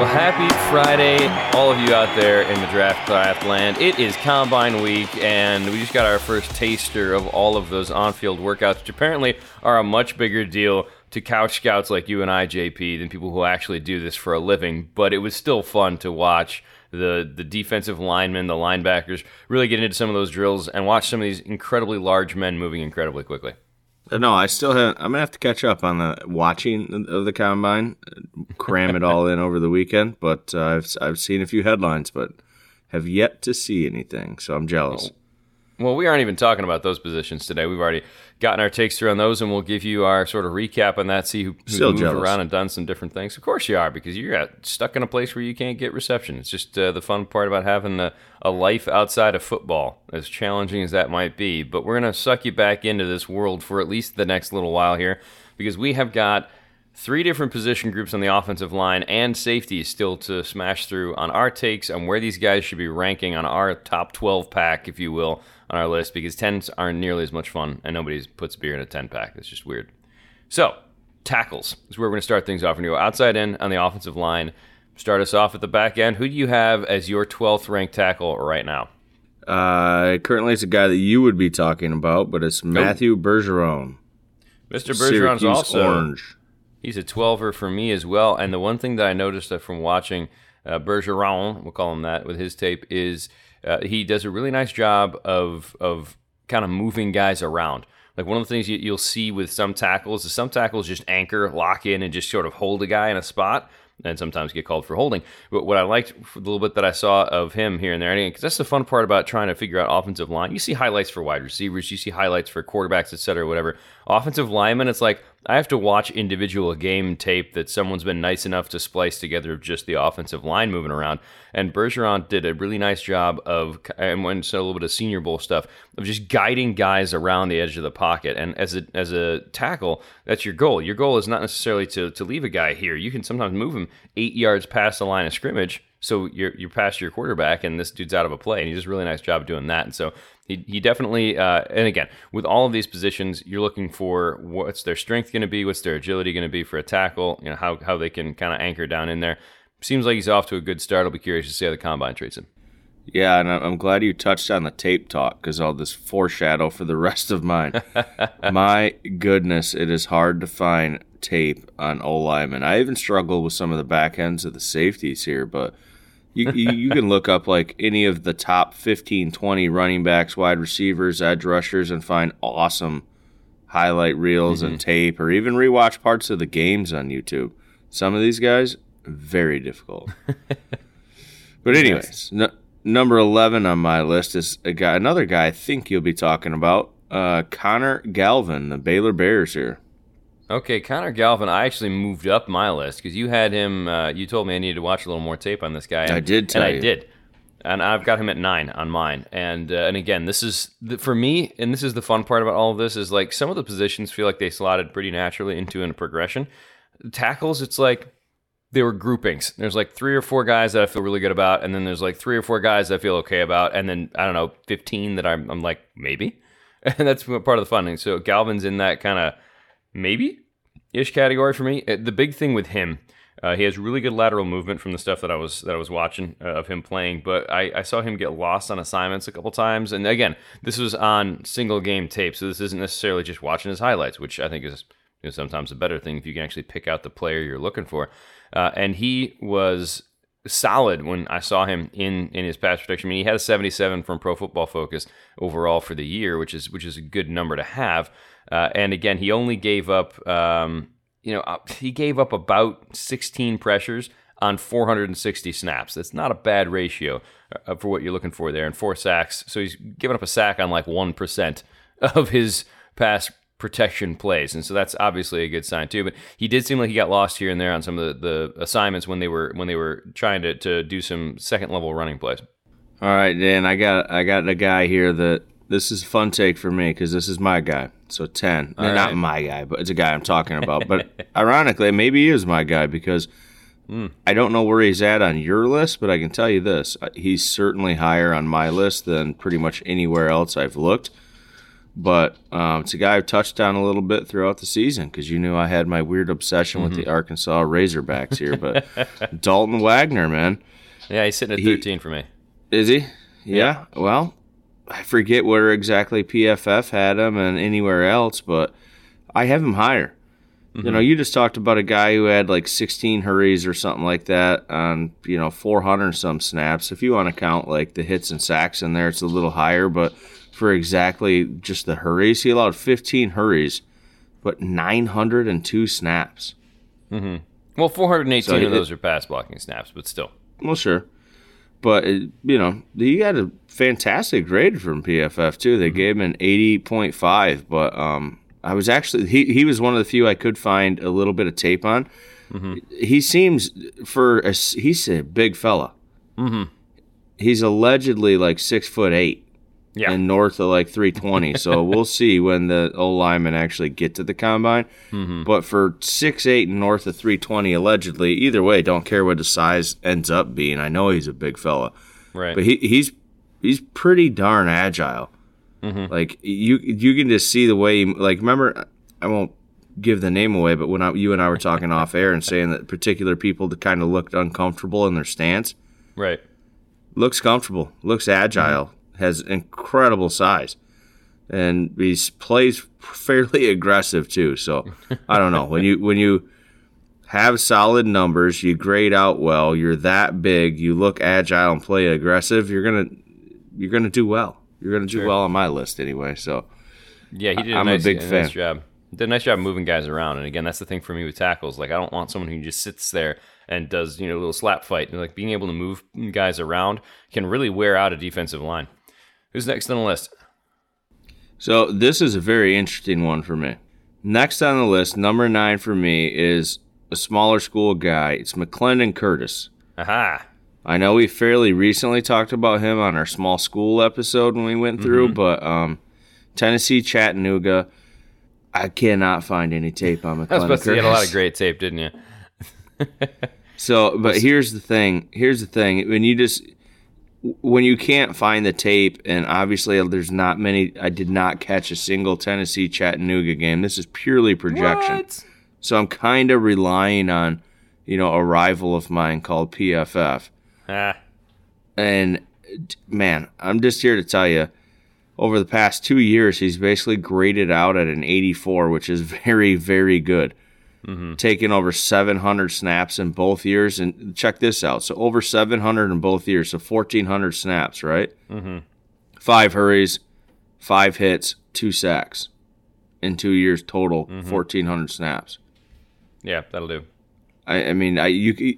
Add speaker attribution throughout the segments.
Speaker 1: Well, happy Friday, all of you out there in the draft craft land. It is Combine Week, and we just got our first taster of all of those on field workouts, which apparently are a much bigger deal to couch scouts like you and I, JP, than people who actually do this for a living. But it was still fun to watch the the defensive linemen, the linebackers, really get into some of those drills and watch some of these incredibly large men moving incredibly quickly.
Speaker 2: Uh, No, I still haven't. I'm gonna have to catch up on the watching of the combine, cram it all in over the weekend. But uh, I've I've seen a few headlines, but have yet to see anything. So I'm jealous.
Speaker 1: Well, we aren't even talking about those positions today. We've already gotten our takes through on those, and we'll give you our sort of recap on that. See who, who's
Speaker 2: Still
Speaker 1: moved
Speaker 2: jealous.
Speaker 1: around and done some different things. Of course you are, because you're stuck in a place where you can't get reception. It's just uh, the fun part about having a, a life outside of football, as challenging as that might be. But we're going to suck you back into this world for at least the next little while here, because we have got three different position groups on the offensive line and safety still to smash through on our takes on where these guys should be ranking on our top 12 pack, if you will, on our list because 10s aren't nearly as much fun and nobody puts beer in a 10 pack. It's just weird. So, tackles is where we're going to start things off. We're going to go outside in on the offensive line. Start us off at the back end. Who do you have as your 12th ranked tackle right now?
Speaker 2: Uh, currently, it's a guy that you would be talking about, but it's Matthew Bergeron.
Speaker 1: Mr. Bergeron's
Speaker 2: Syracuse
Speaker 1: also
Speaker 2: Orange.
Speaker 1: He's a 12er for me as well. And the one thing that I noticed from watching uh, Bergeron, we'll call him that, with his tape, is uh, he does a really nice job of of kind of moving guys around. Like one of the things you, you'll see with some tackles is some tackles just anchor, lock in, and just sort of hold a guy in a spot. And sometimes get called for holding. But what I liked a little bit that I saw of him here and there, because that's the fun part about trying to figure out offensive line. You see highlights for wide receivers, you see highlights for quarterbacks, et cetera, whatever. Offensive linemen, it's like I have to watch individual game tape that someone's been nice enough to splice together of just the offensive line moving around. And Bergeron did a really nice job of, and when so a little bit of Senior Bowl stuff of just guiding guys around the edge of the pocket. And as a as a tackle, that's your goal. Your goal is not necessarily to to leave a guy here. You can sometimes move him eight yards past the line of scrimmage. So you're you're past your quarterback, and this dude's out of a play, and he does a really nice job doing that. And so he, he definitely, uh, and again, with all of these positions, you're looking for what's their strength going to be, what's their agility going to be for a tackle, you know how how they can kind of anchor down in there. Seems like he's off to a good start. I'll be curious to see how the combine treats him.
Speaker 2: Yeah, and I'm glad you touched on the tape talk because all this foreshadow for the rest of mine. My goodness, it is hard to find tape on O linemen. I even struggle with some of the back ends of the safeties here, but you, you, can look up like any of the top 15, 20 running backs, wide receivers, edge rushers, and find awesome highlight reels and tape, or even rewatch parts of the games on YouTube. Some of these guys, very difficult. But anyways, n- number eleven on my list is a guy, another guy I think you'll be talking about, uh, Connor Galvin, the Baylor Bears here.
Speaker 1: Okay, Connor Galvin, I actually moved up my list because you had him. Uh, you told me I needed to watch a little more tape on this guy. And,
Speaker 2: I did tell
Speaker 1: and I did, and I've got him at nine on mine. And uh, and again, this is the, for me, and this is the fun part about all of this is like some of the positions feel like they slotted pretty naturally into a progression. Tackles, it's like they were groupings. There's like three or four guys that I feel really good about, and then there's like three or four guys that I feel okay about, and then I don't know, 15 that I'm, I'm like maybe, and that's part of the fun. And so Galvin's in that kind of maybe ish category for me. Uh, The big thing with him, uh, he has really good lateral movement from the stuff that I was that I was watching uh, of him playing. But I, I saw him get lost on assignments a couple times, and again, this was on single game tape, so this isn't necessarily just watching his highlights, which I think is you know, sometimes a better thing if you can actually pick out the player you're looking for. Uh, and he was solid when I saw him in in his pass protection. I mean, he had a 77 from Pro Football Focus overall for the year, which is which is a good number to have. Uh, and again, he only gave up, um, you know, uh, he gave up about 16 pressures on 460 snaps. That's not a bad ratio uh, for what you're looking for there, and four sacks. So he's given up a sack on like one percent of his pass protection plays, and so that's obviously a good sign too. But he did seem like he got lost here and there on some of the, the assignments when they were when they were trying to, to do some second level running plays.
Speaker 2: All right, Dan, I got I got a guy here that this is a fun take for me because this is my guy. So ten,
Speaker 1: All
Speaker 2: not
Speaker 1: right.
Speaker 2: my guy, but it's a guy I'm talking about. but ironically, maybe he is my guy because
Speaker 1: Hmm.
Speaker 2: I don't know where he's at on your list, but I can tell you this: uh, he's certainly higher on my list than pretty much anywhere else I've looked. but um, it's a guy I've touched on a little bit throughout the season because you knew I had my weird obsession with the Arkansas Razorbacks here. But Dalton Wagner, man,
Speaker 1: Yeah, he's sitting at
Speaker 2: He-
Speaker 1: 13 for me.
Speaker 2: is he? Yeah. Well, I forget where exactly PFF had him and anywhere else, but I have him higher. You know, mm-hmm. you just talked about a guy who had like 16 hurries or something like that on, you know, 400 some snaps. If you want to count like the hits and sacks in there, it's a little higher, but for exactly just the hurries, he allowed 15 hurries, but 902 snaps. Mm-hmm.
Speaker 1: Well, 418
Speaker 2: So
Speaker 1: of
Speaker 2: it-
Speaker 1: those are pass blocking snaps, but still.
Speaker 2: Well, sure. But, it, you know, he got a fantastic grade from PFF, too. They gave him an 80.5, but um, I was actually, he, he was one of the few I could find a little bit of tape on. He seems, for a, he's a big fella.
Speaker 1: Mm-hmm.
Speaker 2: He's allegedly like six foot eight
Speaker 1: Yeah.
Speaker 2: and north of like 320. so we'll see when the old linemen actually get to the combine.
Speaker 1: Mm-hmm.
Speaker 2: But for six eight and north of 320, allegedly, either way, don't care what the size ends up being. I know he's a big fella,
Speaker 1: right.
Speaker 2: but he, he's he's pretty darn agile.
Speaker 1: Mm-hmm.
Speaker 2: Like you you can just see the way. He, like remember, I won't give the name away, but when I, you and I were talking off air and saying that particular people that kind of looked uncomfortable in their stance
Speaker 1: right.
Speaker 2: looks comfortable, looks agile, has incredible size, and he plays fairly aggressive too. So I don't know when you when you have solid numbers, you grade out well, you're that big, you look agile and play aggressive, you're gonna you're gonna do well. You're gonna do
Speaker 1: Sure.
Speaker 2: well on my list anyway. So
Speaker 1: Yeah, he did
Speaker 2: I'm
Speaker 1: a
Speaker 2: a
Speaker 1: nice,
Speaker 2: big
Speaker 1: a nice job. Did a nice job moving guys around. And again, that's the thing for me with tackles. Like, I don't want someone who just sits there and does, you know, a little slap fight. And, like, being able to move guys around can really wear out a defensive line. Who's next on the list?
Speaker 2: so this is a very interesting one for me. Next on the list, number nine for me is a smaller school guy. It's McClendon Curtis.
Speaker 1: Aha.
Speaker 2: I know we fairly recently talked about him on our small school episode when we went through,
Speaker 1: Mm-hmm.
Speaker 2: but um, Tennessee Chattanooga, I cannot find any tape on
Speaker 1: I was
Speaker 2: McClendon
Speaker 1: supposed to get a lot of great tape, didn't you?
Speaker 2: So, but here's the thing. Here's the thing. When you just when you can't find the tape, and obviously there's not many. I did not catch a single Tennessee Chattanooga game. This is purely projection.
Speaker 1: What?
Speaker 2: So I'm kind of relying on, you know, a rival of mine called PFF.
Speaker 1: Ah,
Speaker 2: And man, I'm just here to tell you, over the past two years, he's basically graded out at an 84, which is very, very good. Taking over 700 snaps in both years, and check this out. So over 700 in both years, so 1,400 snaps, right? Mm-hmm. Five hurries, five hits, two sacks, in two years total, 1,400 snaps.
Speaker 1: yeah, that'll do.
Speaker 2: I, I mean, I you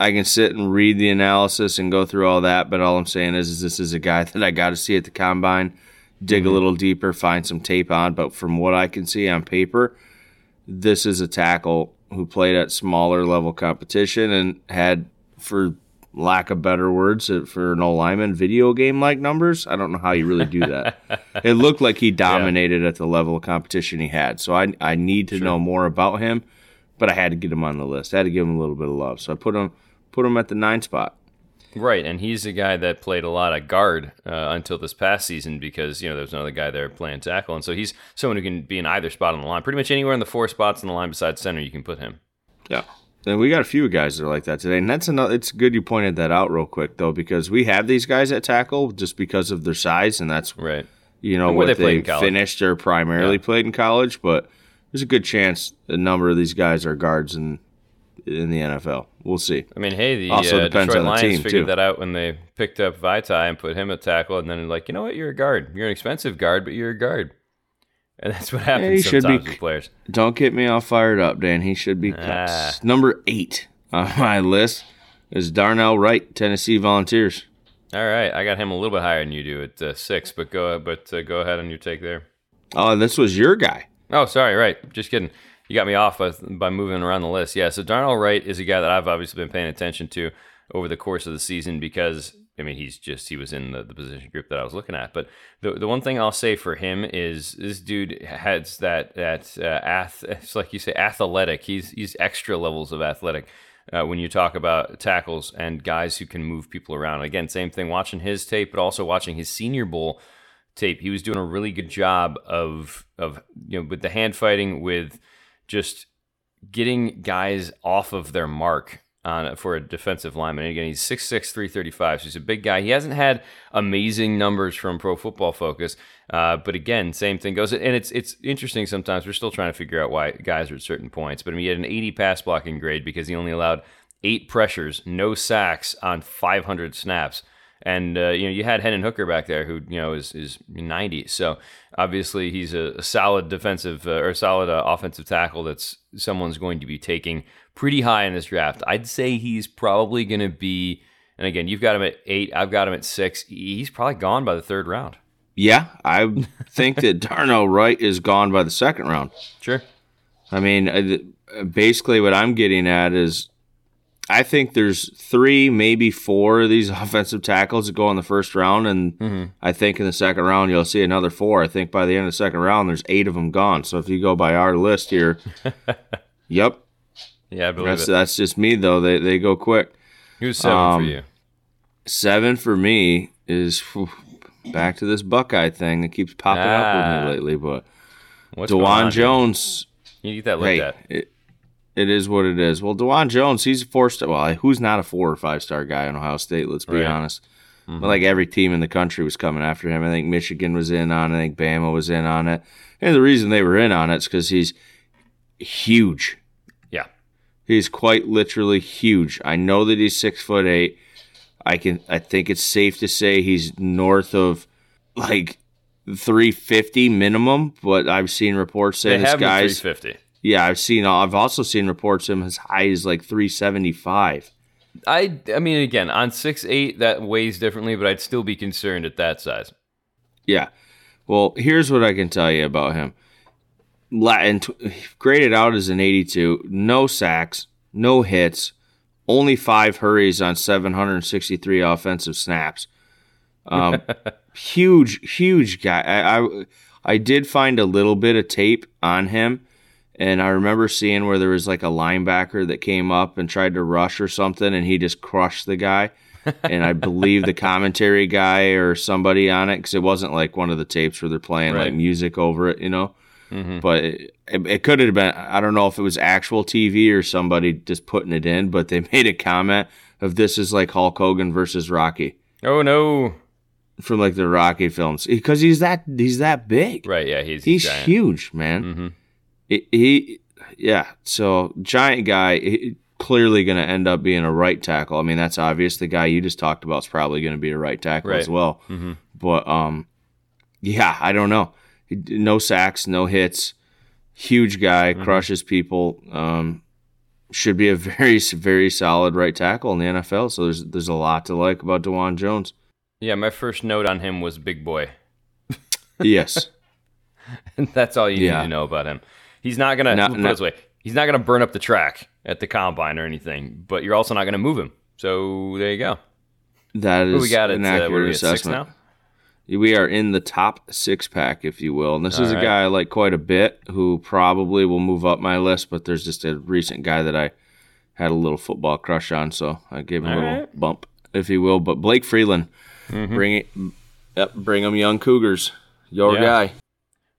Speaker 2: I can sit and read the analysis and go through all that, but all I'm saying is, is this is a guy that I got to see at the combine, dig a little deeper, find some tape on. But from what I can see on paper, this is a tackle who played at smaller level competition and had, for lack of better words, uh, for an old lineman, video game like numbers. I don't know how you really do that. it looked like he dominated at the level of competition he had. So I I need to know more about him but I had to get him on the list. I had to give him a little bit of love, so I put him put him at the nine spot.
Speaker 1: Right, and he's a guy that played a lot of guard uh, until this past season because you know there was another guy there playing tackle, and so he's someone who can be in either spot on the line. Pretty much anywhere in the four spots on the line besides center, you can put him.
Speaker 2: Yeah, and we got a few guys that are like that today, and that's another. It's good you pointed that out real quick though, because we have these guys at tackle just because of their size, and that's
Speaker 1: Right.
Speaker 2: you know
Speaker 1: where
Speaker 2: what
Speaker 1: they
Speaker 2: they, finished or primarily
Speaker 1: Yeah.
Speaker 2: played in college. But there's a good chance a number of these guys are guards in in the NFL. We'll see.
Speaker 1: I mean, hey, the
Speaker 2: Also
Speaker 1: uh,
Speaker 2: depends
Speaker 1: Detroit
Speaker 2: on the
Speaker 1: Lions
Speaker 2: team,
Speaker 1: figured
Speaker 2: too.
Speaker 1: that out when they picked up Vaitai and put him at tackle, and then like, you know what, you're a guard. You're an expensive guard, but you're a guard. And that's what
Speaker 2: he
Speaker 1: happens
Speaker 2: should be
Speaker 1: sometimes
Speaker 2: c-
Speaker 1: with players.
Speaker 2: Don't get me all fired up, Dan. He should be
Speaker 1: Ah.
Speaker 2: number eight on my list. Is Darnell Wright, Tennessee Volunteers.
Speaker 1: All right, I got him a little bit higher than you do at uh, six, but go but uh, go ahead on your take there.
Speaker 2: Oh, this was your guy.
Speaker 1: Oh, sorry, right. Just kidding. You got me off by, by moving around the list. Yeah, so Darnell Wright is a guy that I've obviously been paying attention to over the course of the season because, I mean, he's just, he was in the, the position group that I was looking at. But the, the one thing I'll say for him is this dude has that, that uh, ath, it's like you say, athletic. He's, he's extra levels of athletic. Uh, when you talk about tackles and guys who can move people around. Again, same thing watching his tape, but also watching his senior bowl tape. He was doing a really good job of of you know with the hand fighting, with just getting guys off of their mark on for a defensive lineman. And again, he's 6'6", 335, so he's a big guy. He hasn't had amazing numbers from Pro Football Focus, uh, but again, same thing goes. And it's it's interesting sometimes. We're still trying to figure out why guys are at certain points. But I mean, he had an 80 pass blocking grade because he only allowed eight pressures, no sacks on 500 snaps. And uh, you know you had Hendon Hooker back there, who you know is is 90. So obviously he's a, a solid defensive uh, or solid uh, offensive tackle that's someone's going to be taking pretty high in this draft. I'd say he's probably going to be. And again, you've got him at eight. I've got him at six. He's probably gone by the third round.
Speaker 2: Yeah, I think that Darnell Wright is gone by the second round.
Speaker 1: Sure.
Speaker 2: I mean, basically, what I'm getting at is I think there's three, maybe four of these offensive tackles that go in the first round, and mm-hmm. I think in the second round you'll see another four. I think by the end of the second round, there's eight of them gone. So if you go by our list here, yep,
Speaker 1: yeah, I believe
Speaker 2: that's,
Speaker 1: it.
Speaker 2: That's just me though. They they go quick.
Speaker 1: Who's seven um, for you?
Speaker 2: Seven for me is whew, back to this Buckeye thing that keeps popping ah. up with me ah. lately. But What's Dawand Jones,
Speaker 1: you need that looked hey, at.
Speaker 2: It, it is what it is. Well, Dawand Jones, he's a four star. Well, who's not a four or five star guy in Ohio State? Let's be right. honest. Mm-hmm. But like every team in the country was coming after him. I think Michigan was in on it. I think Bama was in on it. And the reason they were in on it is because he's huge.
Speaker 1: Yeah,
Speaker 2: he's quite literally huge. I know that he's six foot eight. I can. I think it's safe to say he's north of like 350 minimum. But I've seen reports say
Speaker 1: they
Speaker 2: this guy's
Speaker 1: 350.
Speaker 2: Yeah, I've seen. I've also seen reports of him as high as like 375.
Speaker 1: I I mean, again, on six eight, that weighs differently, but I'd still be concerned at that size.
Speaker 2: Yeah. Well, here's what I can tell you about him. Latin graded out as an 82, no sacks, no hits, only five hurries on 763 offensive snaps. Um, huge, huge guy. I, I I did find a little bit of tape on him and I remember seeing where there was like a linebacker that came up and tried to rush or something, and he just crushed the guy. and I believe the commentary guy or somebody on it, because it wasn't like one of the tapes where they're playing right. like music over it, you know. Mm-hmm. But it, it, could have been, I don't know if it was actual TV or somebody just putting it in, but they made a comment of this is like Hulk Hogan versus Rocky.
Speaker 1: Oh, no.
Speaker 2: From like the Rocky films. Because he's that, he's that big.
Speaker 1: Right. Yeah. He's,
Speaker 2: he's huge, man. Mm-hmm he, yeah. So giant guy, clearly going to end up being a right tackle. I mean, that's obvious. The guy you just talked about is probably going to be a right tackle right. as well. Mm-hmm. But um, yeah, I don't know. No sacks, no hits. Huge guy, mm-hmm. crushes people. Um, should be a very, very solid right tackle in the NFL. So there's there's a lot to like about Dawand Jones.
Speaker 1: Yeah, my first note on him was big boy.
Speaker 2: yes.
Speaker 1: and that's all you yeah. need to know about him. He's not gonna not, put not, this way. He's not gonna burn up the track at the combine or anything, but you're also not gonna move him. So there you go.
Speaker 2: That is we got an at, accurate uh, assessment. We are in the top six pack, if you will. And this All is a guy I like quite a bit who probably will move up my list, but there's just a recent guy that I had a little football crush on, so I gave him All a little right. bump, if you will. But Blake Freeland, mm-hmm. bring it, yep, bring him young Cougars, your yeah. guy.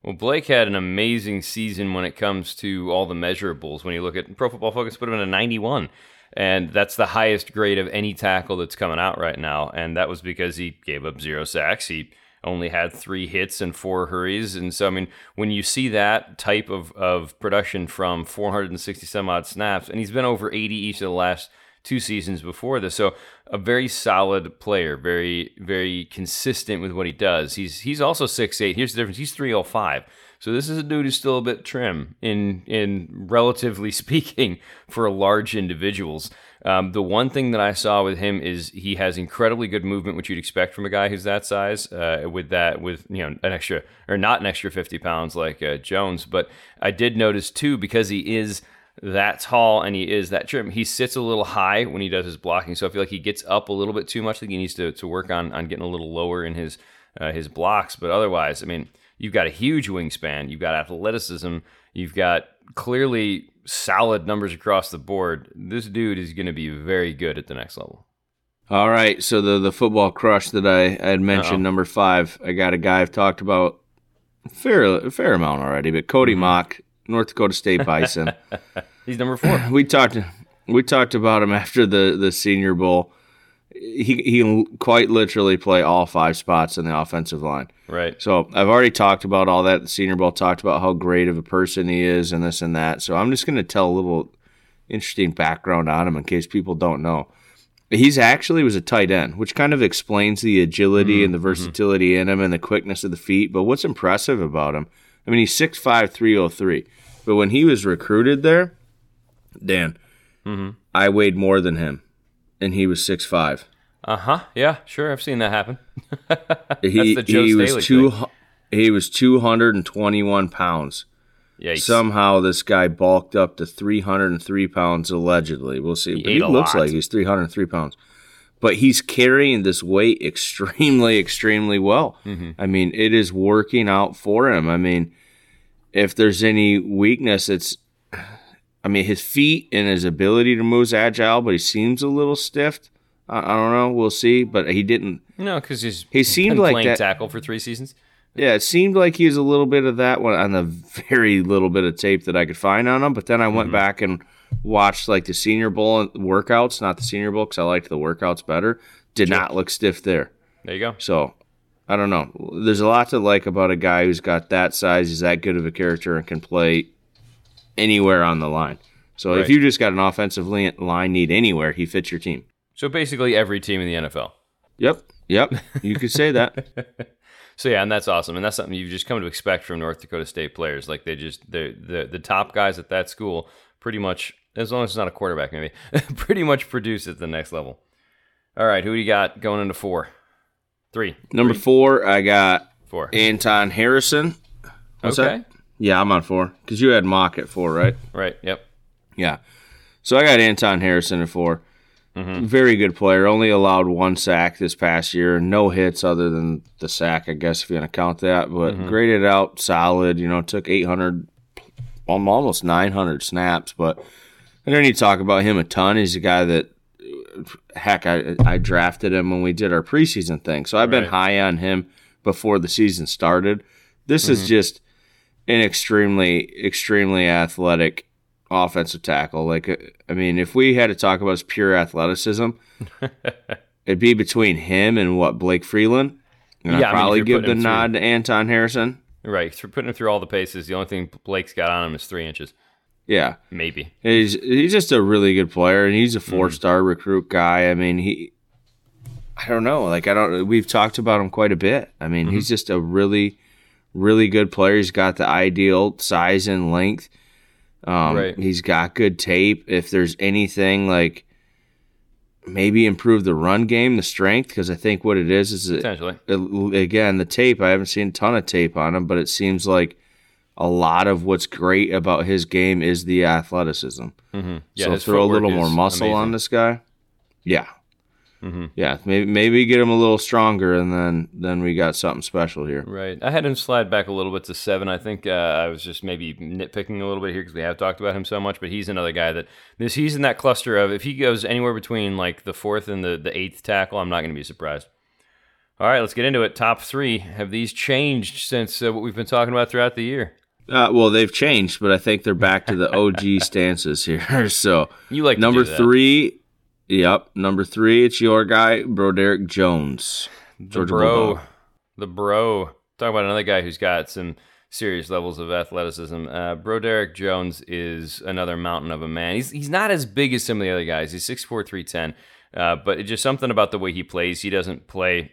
Speaker 1: Well, Blake had an amazing season when it comes to all the measurables. When you look at Pro Football Focus, put him in a 91. And that's the highest grade of any tackle that's coming out right now. And that was because he gave up zero sacks. He only had three hits and four hurries. And so, I mean, when you see that type of, of production from 460 some odd snaps, and he's been over 80 each of the last two seasons before this. So a very solid player, very very consistent with what he does. He's he's also six eight. Here's the difference. He's 305. So this is a dude who's still a bit trim in in relatively speaking for large individuals. Um, the one thing that I saw with him is he has incredibly good movement, which you'd expect from a guy who's that size. Uh, with that, with you know an extra or not an extra 50 pounds like uh, Jones, but I did notice too because he is that tall and he is that trim. He sits a little high when he does his blocking, so I feel like he gets up a little bit too much. I think he needs to, to work on on getting a little lower in his uh, his blocks. But otherwise, I mean, you've got a huge wingspan, you've got athleticism, you've got clearly solid numbers across the board. This dude is going to be very good at the next level.
Speaker 2: All right, so the the football crush that I, I had mentioned,
Speaker 1: Uh-oh.
Speaker 2: number five, I got a guy I've talked about a fair a fair amount already, but Cody
Speaker 1: Mm-hmm.
Speaker 2: Mauch, North Dakota State Bison.
Speaker 1: He's number four.
Speaker 2: we talked we talked about him after the the Senior Bowl. He he quite literally play all five spots in the offensive line.
Speaker 1: right.
Speaker 2: So I've already talked about all that. The Senior Bowl talked about how great of a person he is and this and that. So I'm just going to tell a little interesting background on him in case people don't know. He's actually was a tight end, which kind of explains the agility mm, and the mm-hmm. versatility in him and the quickness of the feet. But what's impressive about him? I mean, he's 6'5", 303. But when he was recruited there, Dan, I weighed more than him, and he was 6'5".
Speaker 1: Uh huh. Yeah, sure. I've seen that happen.
Speaker 2: He,
Speaker 1: the Joe
Speaker 2: he was two.
Speaker 1: thing.
Speaker 2: He was two hundred and twenty-one pounds.
Speaker 1: Yeah.
Speaker 2: Somehow this guy bulked up to 303 pounds allegedly. We'll see.
Speaker 1: He
Speaker 2: but he looks
Speaker 1: lot.
Speaker 2: like he's 303 pounds. But he's carrying this weight extremely, extremely well.
Speaker 1: Mm-hmm.
Speaker 2: I mean, it is working out for him. I mean, if there's any weakness, it's, I mean, his feet and his ability to move is agile, but he seems a little stiff. I, I don't know. We'll see. But he didn't.
Speaker 1: no, because he's
Speaker 2: He seemed
Speaker 1: been
Speaker 2: like
Speaker 1: playing
Speaker 2: that-
Speaker 1: tackle for three seasons.
Speaker 2: Yeah, it seemed like he was a little bit of that one on the very little bit of tape that I could find on him. But then I went
Speaker 1: Mm-hmm.
Speaker 2: back and watched like the Senior Bowl workouts, not the Senior Bowl because I liked the workouts better. Did not look stiff there.
Speaker 1: There you go.
Speaker 2: So I don't know. There's a lot to like about a guy who's got that size, he's that good of a character, and can play anywhere on the line. So
Speaker 1: Right.
Speaker 2: if you just got an offensive line need anywhere, he fits your team.
Speaker 1: So basically, every team in the NFL.
Speaker 2: Yep, yep, you could say that.
Speaker 1: So yeah, and that's awesome, and that's something you've just come to expect from North Dakota State players. Like they just the the top guys at that school pretty much, as long as it's not a quarterback, maybe pretty much produce at the next level. All right, who do you got going into four, three,
Speaker 2: Number four, I got
Speaker 1: four?
Speaker 2: Anton Harrison. What's
Speaker 1: okay,
Speaker 2: that? Yeah, I'm on four because you had Mauch at four, right?
Speaker 1: right. Yep.
Speaker 2: Yeah. So I got Anton Harrison at 4 Very good player. Only allowed one sack this past year. No hits other than the sack, I guess, if you want to count that. But graded out solid. You know, took 800, um, almost 900 snaps. But I don't need to talk about him a ton. He's a guy that, heck, I, I drafted him when we did our preseason thing. So I've been high on him before the season started. This is just an extremely, extremely athletic offensive tackle. Like, uh, I mean, if we had to talk about his pure athleticism, it'd be between him and what Blake Freeland. And
Speaker 1: Yeah, I
Speaker 2: I'd probably
Speaker 1: you're
Speaker 2: give the nod to Anton Harrison.
Speaker 1: Right. Through putting him through all the paces, the only thing Blake's got on him is three inches,
Speaker 2: Yeah,
Speaker 1: maybe.
Speaker 2: he's he's just a really good player, and he's a four star recruit guy. I mean, he. I don't know. Like I don't. We've talked about him quite a bit. I mean, he's just a really, really good player. He's got the ideal size and length. Um,
Speaker 1: Right.
Speaker 2: He's got good tape. If there's anything like maybe improve the run game, the strength, because I think what it is is it, it- again the tape. I haven't seen a ton of tape on him, but it seems like a lot of what's great about his game is the athleticism.
Speaker 1: Mm-hmm. Yeah.
Speaker 2: so throw a little more muscle on this guy. Yeah.
Speaker 1: Mm-hmm.
Speaker 2: Yeah, maybe maybe get him a little stronger, and then then we got something special here.
Speaker 1: Right. I had him slide back a little bit to seven. I think uh, I was just maybe nitpicking a little bit here because we have talked about him so much. But he's another guy that this he's in that cluster of if he goes anywhere between like the fourth and the, the eighth tackle, I'm not going to be surprised. All right, let's get into it. Top three. Have these changed since uh, what we've been talking about throughout the year?
Speaker 2: Uh, well, they've changed, but I think they're back to the OG stances here. So
Speaker 1: You like
Speaker 2: number three, yep, number three, it's your guy, Broderick Jones,
Speaker 1: the
Speaker 2: Georgia
Speaker 1: bro,
Speaker 2: Bulldog.
Speaker 1: the bro. Talk about another guy who's got some serious levels of athleticism. Uh, Broderick Jones is another mountain of a man. He's he's not as big as some of the other guys. He's 6'4", 310. Uh, but it's just something about the way he plays. He doesn't play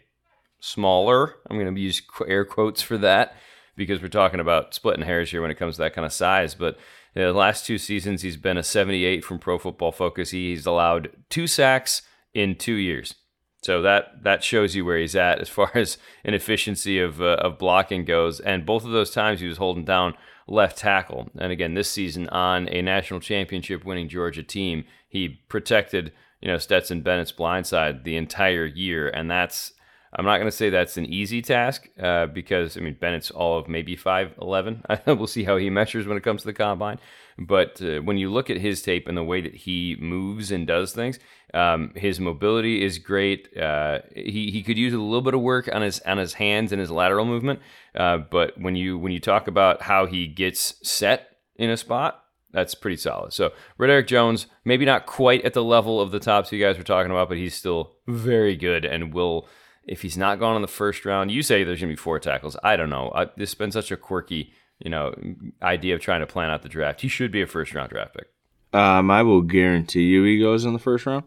Speaker 1: smaller. I'm going to use air quotes for that because we're talking about splitting hairs here when it comes to that kind of size. But uh, the last two seasons, he's been a 78 from Pro Football Focus. He's allowed two sacks in two years. So that that shows you where he's at as far as an efficiency of uh, of blocking goes. And both of those times he was holding down left tackle. And again, this season on a national championship winning Georgia team, he protected you know Stetson Bennett's blindside the entire year, and that's I'm not going to say that's an easy task uh, because I mean Bennett's all of maybe five eleven. we'll see how he measures when it comes to the combine. But uh, when you look at his tape and the way that he moves and does things, um, his mobility is great. Uh, he he could use a little bit of work on his on his hands and his lateral movement. Uh, but when you when you talk about how he gets set in a spot, that's pretty solid. So Broderick Jones, maybe not quite at the level of the top two guys we're talking about, but he's still very good and will if he's not gone in the first round, you say there's going to be four tackles. I don't know. I, this has been such a quirky, you know, idea of trying to plan out the draft. He should be a first round draft pick.
Speaker 2: Um, I will guarantee you he goes in the first round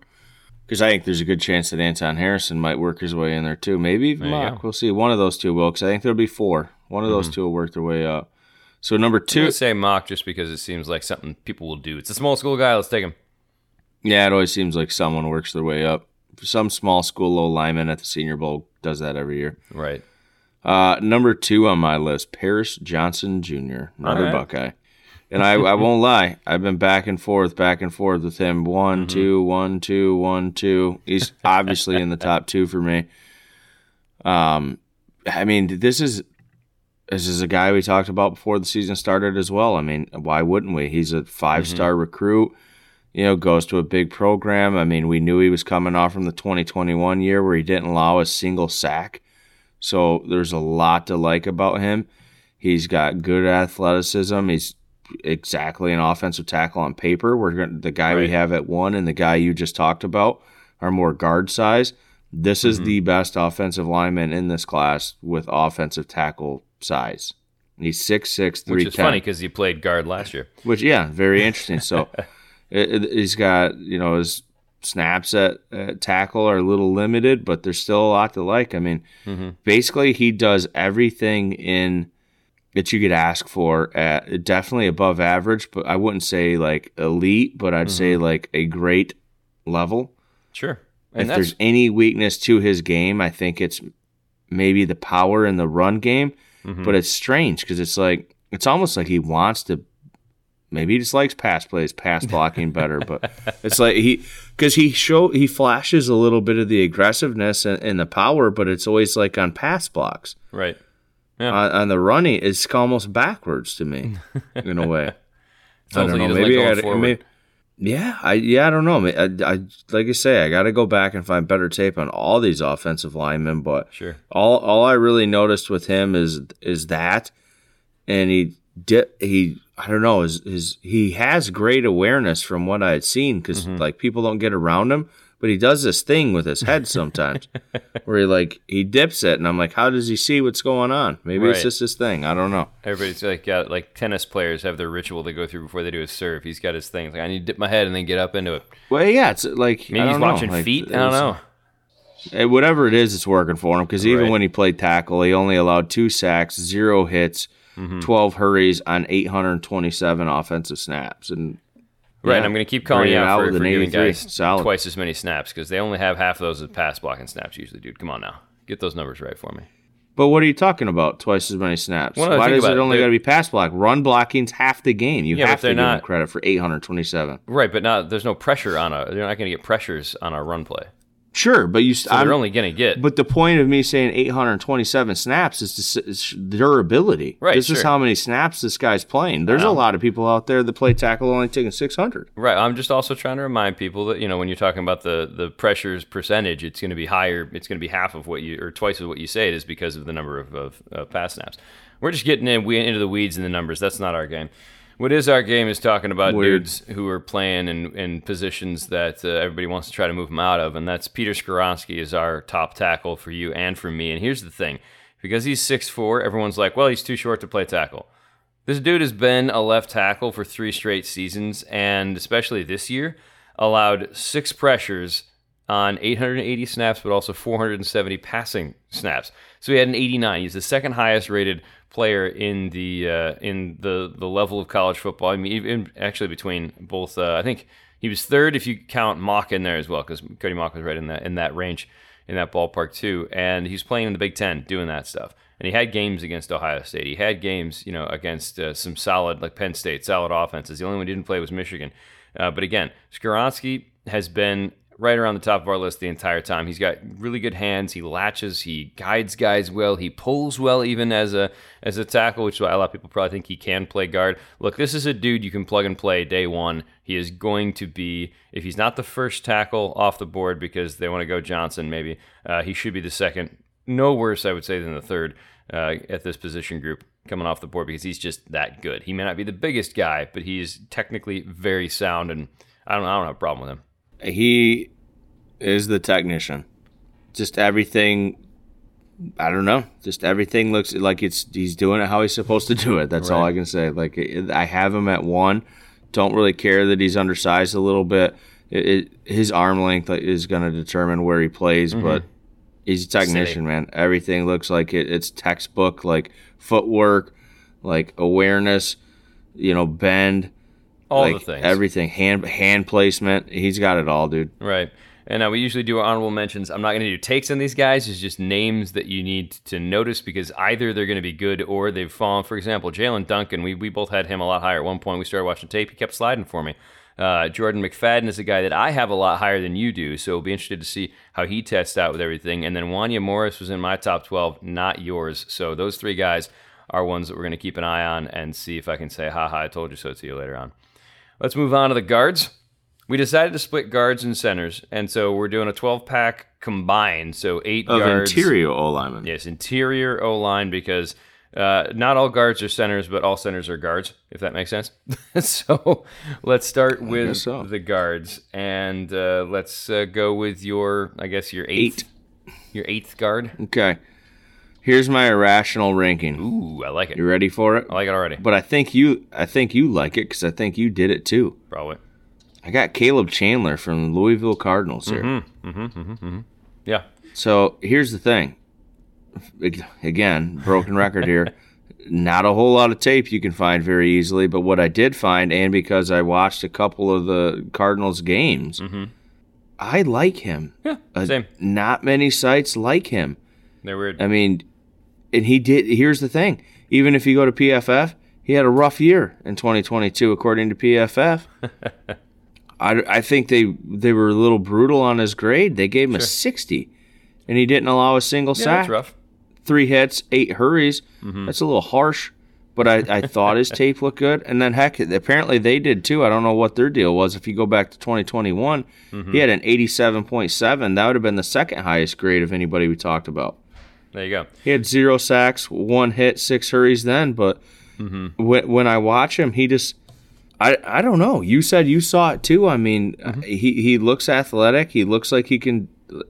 Speaker 2: because I think there's a good chance that Anton Harrison might work his way in there too. Maybe even Mauch. We'll see. One of those two will because I think there'll be four. One of mm-hmm. those two will work their way up. So number 2
Speaker 1: say Mauch just because it seems like something people will do. It's a small school guy. Let's take him.
Speaker 2: Yeah, it always seems like someone works their way up some small school low lineman at the Senior Bowl does that every year.
Speaker 1: Right.
Speaker 2: Uh, number two on my list, Paris Johnson Jr., another right. Buckeye. And I, I won't lie, I've been back and forth, back and forth with him. One, mm-hmm. two, one, two, one, two. He's obviously in the top two for me. Um, I mean, this is this is a guy we talked about before the season started as well. I mean, why wouldn't we? He's a five star mm-hmm. recruit you know, goes to a big program. I mean, we knew he was coming off from the 2021 year where he didn't allow a single sack. So there's a lot to like about him. He's got good athleticism. He's exactly an offensive tackle on paper. We're going the guy right. we have at one and the guy you just talked about are more guard size. This is mm-hmm. the best offensive lineman in this class with offensive tackle size. He's six six three.
Speaker 1: Which is funny because he played guard last year.
Speaker 2: Which yeah, very interesting. So It, it, he's got you know his snaps at, at, tackle are a little limited, but there's still a lot to like. I mean, mm-hmm. basically he does everything in that you could ask for at definitely above average, but I wouldn't say like elite, but I'd mm-hmm. say like a great level.
Speaker 1: Sure.
Speaker 2: And if there's any weakness to his game, I think it's maybe the power in the run game. Mm-hmm. But it's strange because it's like it's almost like he wants to maybe he just likes pass plays, pass blocking better. But it's like he because he show he flashes a little bit of the aggressiveness and, and, the power, but it's always like on pass blocks.
Speaker 1: Right.
Speaker 2: Yeah. On, on the running, it's almost backwards to me in a way. I don't know. Maybe like I gotta, maybe, yeah, I yeah, I don't know. I, I, like I say, I got to go back and find better tape on all these offensive linemen. But
Speaker 1: sure,
Speaker 2: all all I really noticed with him is is that, and he did he I don't know his, his he has great awareness from what I had seen because mm-hmm. like people don't get around him, but he does this thing with his head sometimes where he like he dips it, and I'm like, how does he see what's going on? Maybe right. it's just his thing. I don't know.
Speaker 1: Everybody's like got like tennis players have their ritual they go through before they do a serve. He's got his thing. like I need to dip my head and then get up into it.
Speaker 2: Well, yeah, it's like
Speaker 1: maybe he's watching like, feet. I don't know.
Speaker 2: Eh, whatever it is, it's working for him because even right. when he played tackle, he only allowed two sacks, zero hits mm-hmm. 12 hurries on 827 offensive snaps. And
Speaker 1: Right, yeah, and I'm going to keep calling you out, out for, for giving guys solid. twice as many snaps because they only have half of those as pass blocking snaps usually, dude. Come on now. Get those numbers right for me.
Speaker 2: But what are you talking about? Twice as many snaps. Well, Why does it only got to be pass block? Run blocking's half the game. You yeah, have to give not, them credit for 827.
Speaker 1: Right, but not there's no pressure on a. They're not going to get pressures on a run play.
Speaker 2: Sure, but you.
Speaker 1: So they're only going to get.
Speaker 2: But the point of me saying 827 snaps is, to, is durability.
Speaker 1: Right.
Speaker 2: This
Speaker 1: sure.
Speaker 2: is how many snaps this guy's playing. There's a lot of people out there that play tackle only taking 600.
Speaker 1: Right. I'm just also trying to remind people that you know when you're talking about the the pressures percentage, it's going to be higher. It's going to be half of what you or twice of what you say it is because of the number of, of uh, pass snaps. We're just getting in, we, into the weeds in the numbers. That's not our game. What is our game is talking about Weird. dudes who are playing in, in positions that uh, everybody wants to try to move them out of, and that's Peter Skoronski is our top tackle for you and for me. And here's the thing, because he's six four, everyone's like, well, he's too short to play tackle. This dude has been a left tackle for three straight seasons, and especially this year, allowed six pressures on 880 snaps, but also 470 passing snaps. So he had an 89. He's the second highest rated player in the uh, in the the level of college football. I mean, even actually between both, uh, I think he was third if you count Mauch in there as well, because Cody Mauch was right in that in that range, in that ballpark too. And he's playing in the Big Ten, doing that stuff. And he had games against Ohio State. He had games, you know, against uh, some solid like Penn State, solid offenses. The only one he didn't play was Michigan. Uh, but again, Skoronski has been right around the top of our list the entire time. He's got really good hands. He latches. He guides guys well. He pulls well, even as a as a tackle, which is why a lot of people probably think he can play guard. Look, this is a dude you can plug and play day one. He is going to be, if he's not the first tackle off the board because they want to go Johnson, maybe uh, he should be the second. No worse, I would say, than the third uh, at this position group coming off the board because he's just that good. He may not be the biggest guy, but he's technically very sound, and I don't, I don't have a problem with him.
Speaker 2: He is the technician. Just everything. I don't know. Just everything looks like it's he's doing it how he's supposed to do it. That's all I can say. Like I have him at one. Don't really care that he's undersized a little bit. It, it, his arm length is going to determine where he plays, mm-hmm. but he's a technician, man. Everything looks like it, it's textbook, like footwork, like awareness, you know, bend,
Speaker 1: All
Speaker 2: like
Speaker 1: the things.
Speaker 2: everything, hand hand placement. He's got it all, dude.
Speaker 1: Right. And uh, we usually do honorable mentions. I'm not going to do takes on these guys. It's just names that you need to notice because either they're going to be good or they've fallen. For example, Jaelyn Duncan, we, we both had him a lot higher at one point. We started watching tape. He kept sliding for me. Uh, Jordan McFadden is a guy that I have a lot higher than you do, so it'll be interested to see how he tests out with everything. And then Wanya Morris was in my top 12, not yours. So those three guys are ones that we're going to keep an eye on and see if I can say, haha, I told you so to you later on. Let's move on to the guards. We decided to split guards and centers, and so we're doing a 12 pack combined. So eight
Speaker 2: Of
Speaker 1: guards.
Speaker 2: interior O lineman.
Speaker 1: Yes, interior O line because uh, not all guards are centers, but all centers are guards, if that makes sense. so let's start with
Speaker 2: so.
Speaker 1: the guards, and uh, let's uh, go with your, I guess your eighth, your eighth guard.
Speaker 2: Okay. Here's my irrational ranking.
Speaker 1: Ooh, I like it.
Speaker 2: You ready for it?
Speaker 1: I like it already.
Speaker 2: But I think you, I think you like it because I think you did it too.
Speaker 1: Probably.
Speaker 2: I got Caleb Chandler from Louisville Cardinals here.
Speaker 1: Mm-hmm. Yeah.
Speaker 2: So here's the thing. Again, broken record here. Not a whole lot of tape you can find very easily, but what I did find, and because I watched a couple of the Cardinals games, I like him.
Speaker 1: Yeah.
Speaker 2: Uh,
Speaker 1: Same.
Speaker 2: Not many sites like him.
Speaker 1: They're weird.
Speaker 2: I mean, and he did. Here's the thing: even if you go to PFF, he had a rough year in 2022, according to PFF. I, I think they they were a little brutal on his grade. They gave him a 60, and he didn't allow a single
Speaker 1: yeah,
Speaker 2: sack.
Speaker 1: that's rough.
Speaker 2: Three hits, eight hurries.
Speaker 1: Mm-hmm.
Speaker 2: That's a little harsh. But I, I thought his tape looked good, and then heck, apparently they did too. I don't know what their deal was. If you go back to 2021,
Speaker 1: Mm-hmm.
Speaker 2: he had an 87.7. That would have been the second highest grade of anybody we talked about.
Speaker 1: There you go.
Speaker 2: He had zero sacks, one hit, six hurries then. But
Speaker 1: Mm-hmm.
Speaker 2: when, when I watch him, he just, I, I don't know. You said you saw it too. I mean,
Speaker 1: Mm-hmm.
Speaker 2: he, he looks athletic. He looks like he can uh,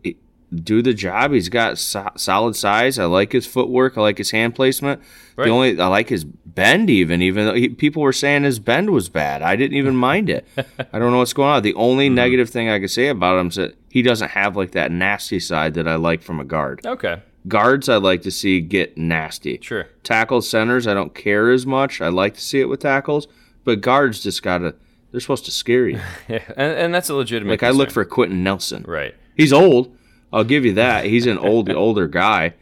Speaker 2: do the job. He's got so- solid size. I like his footwork. I like his hand placement.
Speaker 1: Right.
Speaker 2: The only I like his bend. Even even though he, people were saying his bend was bad, I didn't even mind it. I don't know what's going on. The only
Speaker 1: Mm-hmm.
Speaker 2: negative thing I could say about him is that he doesn't have like that nasty side that I like from a guard.
Speaker 1: Okay.
Speaker 2: Guards, I'd like to see get nasty.
Speaker 1: Sure.
Speaker 2: Tackle centers, I don't care as much. I like to see it with tackles, but guards just gotta. They're supposed to scare you.
Speaker 1: Yeah, and, and that's a legitimate.
Speaker 2: Like I look for Quenton Nelson.
Speaker 1: right.
Speaker 2: He's old. I'll give you that. He's an old older guy.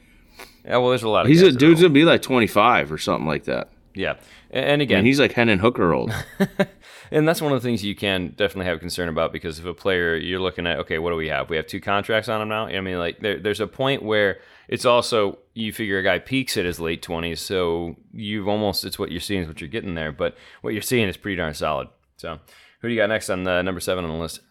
Speaker 1: Yeah, well, there's a lot of.
Speaker 2: He's a dude's gonna be like 25 or something like that.
Speaker 1: Yeah, and, again,
Speaker 2: And he's like Hendon Hooker old.
Speaker 1: and that's one of the things you can definitely have a concern about because if a player you're looking at, okay, what do we have? We have two contracts on him now. I mean, like there, there's a point where it's also you figure a guy peaks at his late 20s, so you've almost it's what you're seeing is what you're getting there, but what you're seeing is pretty darn solid. So, who do you got next on the number seven on the list?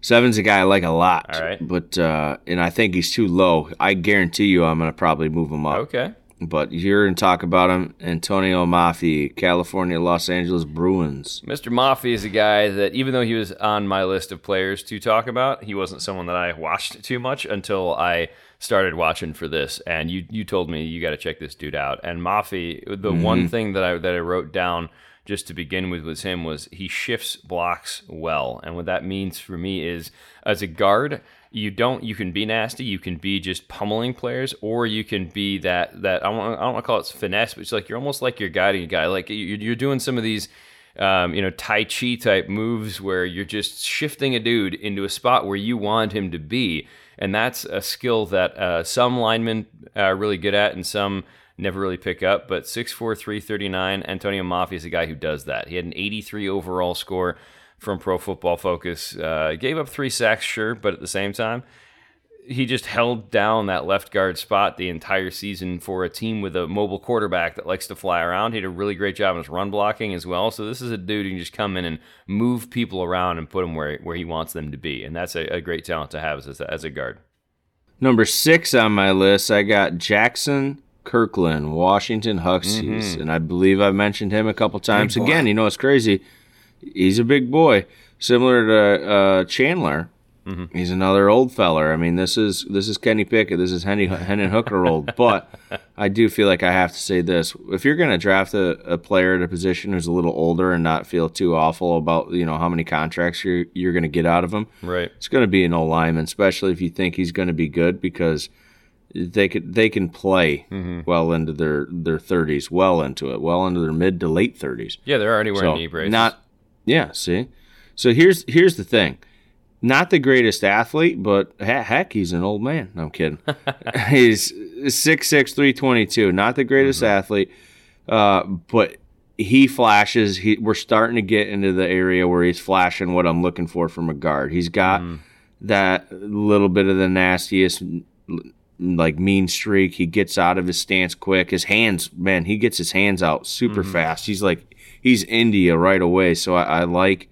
Speaker 2: Seven's a guy I like a lot.
Speaker 1: All right.
Speaker 2: But uh, and I think he's too low. I guarantee you, I'm gonna probably move him up.
Speaker 1: Okay,
Speaker 2: But you're gonna talk about him, Antonio Mafi, California, Los Angeles Bruins.
Speaker 1: Mr. Mafi is a guy that, even though he was on my list of players to talk about, he wasn't someone that I watched too much until I started watching for this. And you, you told me you got to check this dude out. And Mafi, the one thing that I that I wrote down just to begin with was him was he shifts blocks well. And what that means for me is as a guard, you don't you can be nasty, you can be just pummeling players, or you can be that that I don't, I don't want to call it finesse, but it's like you're almost like you're guiding a guy, like you- you're doing some of these um, you know, Tai Chi type moves where you're just shifting a dude into a spot where you want him to be. And that's a skill that uh, some linemen are really good at and some never really pick up. But 6'4", 339, Antonio Mafi is a guy who does that. He had an 83 overall score from Pro Football Focus. Uh, gave up three sacks, sure, but at the same time, he just held down that left guard spot the entire season for a team with a mobile quarterback that likes to fly around. He did a really great job in his run blocking as well. So this is a dude who can just come in and move people around and put them where where he wants them to be, and that's a, a great talent to have as a, as a guard.
Speaker 2: Number six on my list, I got Jaxson Kirkland, Washington Huskies, mm-hmm. and I believe I've mentioned him a couple times. Again, you know it's crazy. He's a big boy, similar to uh, Chandler Mm-hmm. He's another old feller. I mean, this is this is Kenny Pickett. This is Henny Hendon Hooker old. But I do feel like I have to say this: if you're going to draft a, a, player at a position who's a little older and not feel too awful about you know how many contracts you're you're going to get out of him,
Speaker 1: right?
Speaker 2: It's going to be an old lineman, especially if you think he's going to be good because they could they can play mm-hmm. well into their their 30s, well into it, well into their mid to late 30s.
Speaker 1: Yeah, they're already wearing so knee braces.
Speaker 2: Not, yeah. See, so here's here's the thing not the greatest athlete, but heck, he's an old man. No, I'm kidding. he's 6'6", 322. Not the greatest mm-hmm. athlete, uh, but he flashes. He, we're starting to get into the area where he's flashing what I'm looking for from a guard. He's got mm. that little bit of the nastiest, like mean streak. He gets out of his stance quick. His hands, man, he gets his hands out super mm-hmm. fast. He's like he's India right away. So I, I like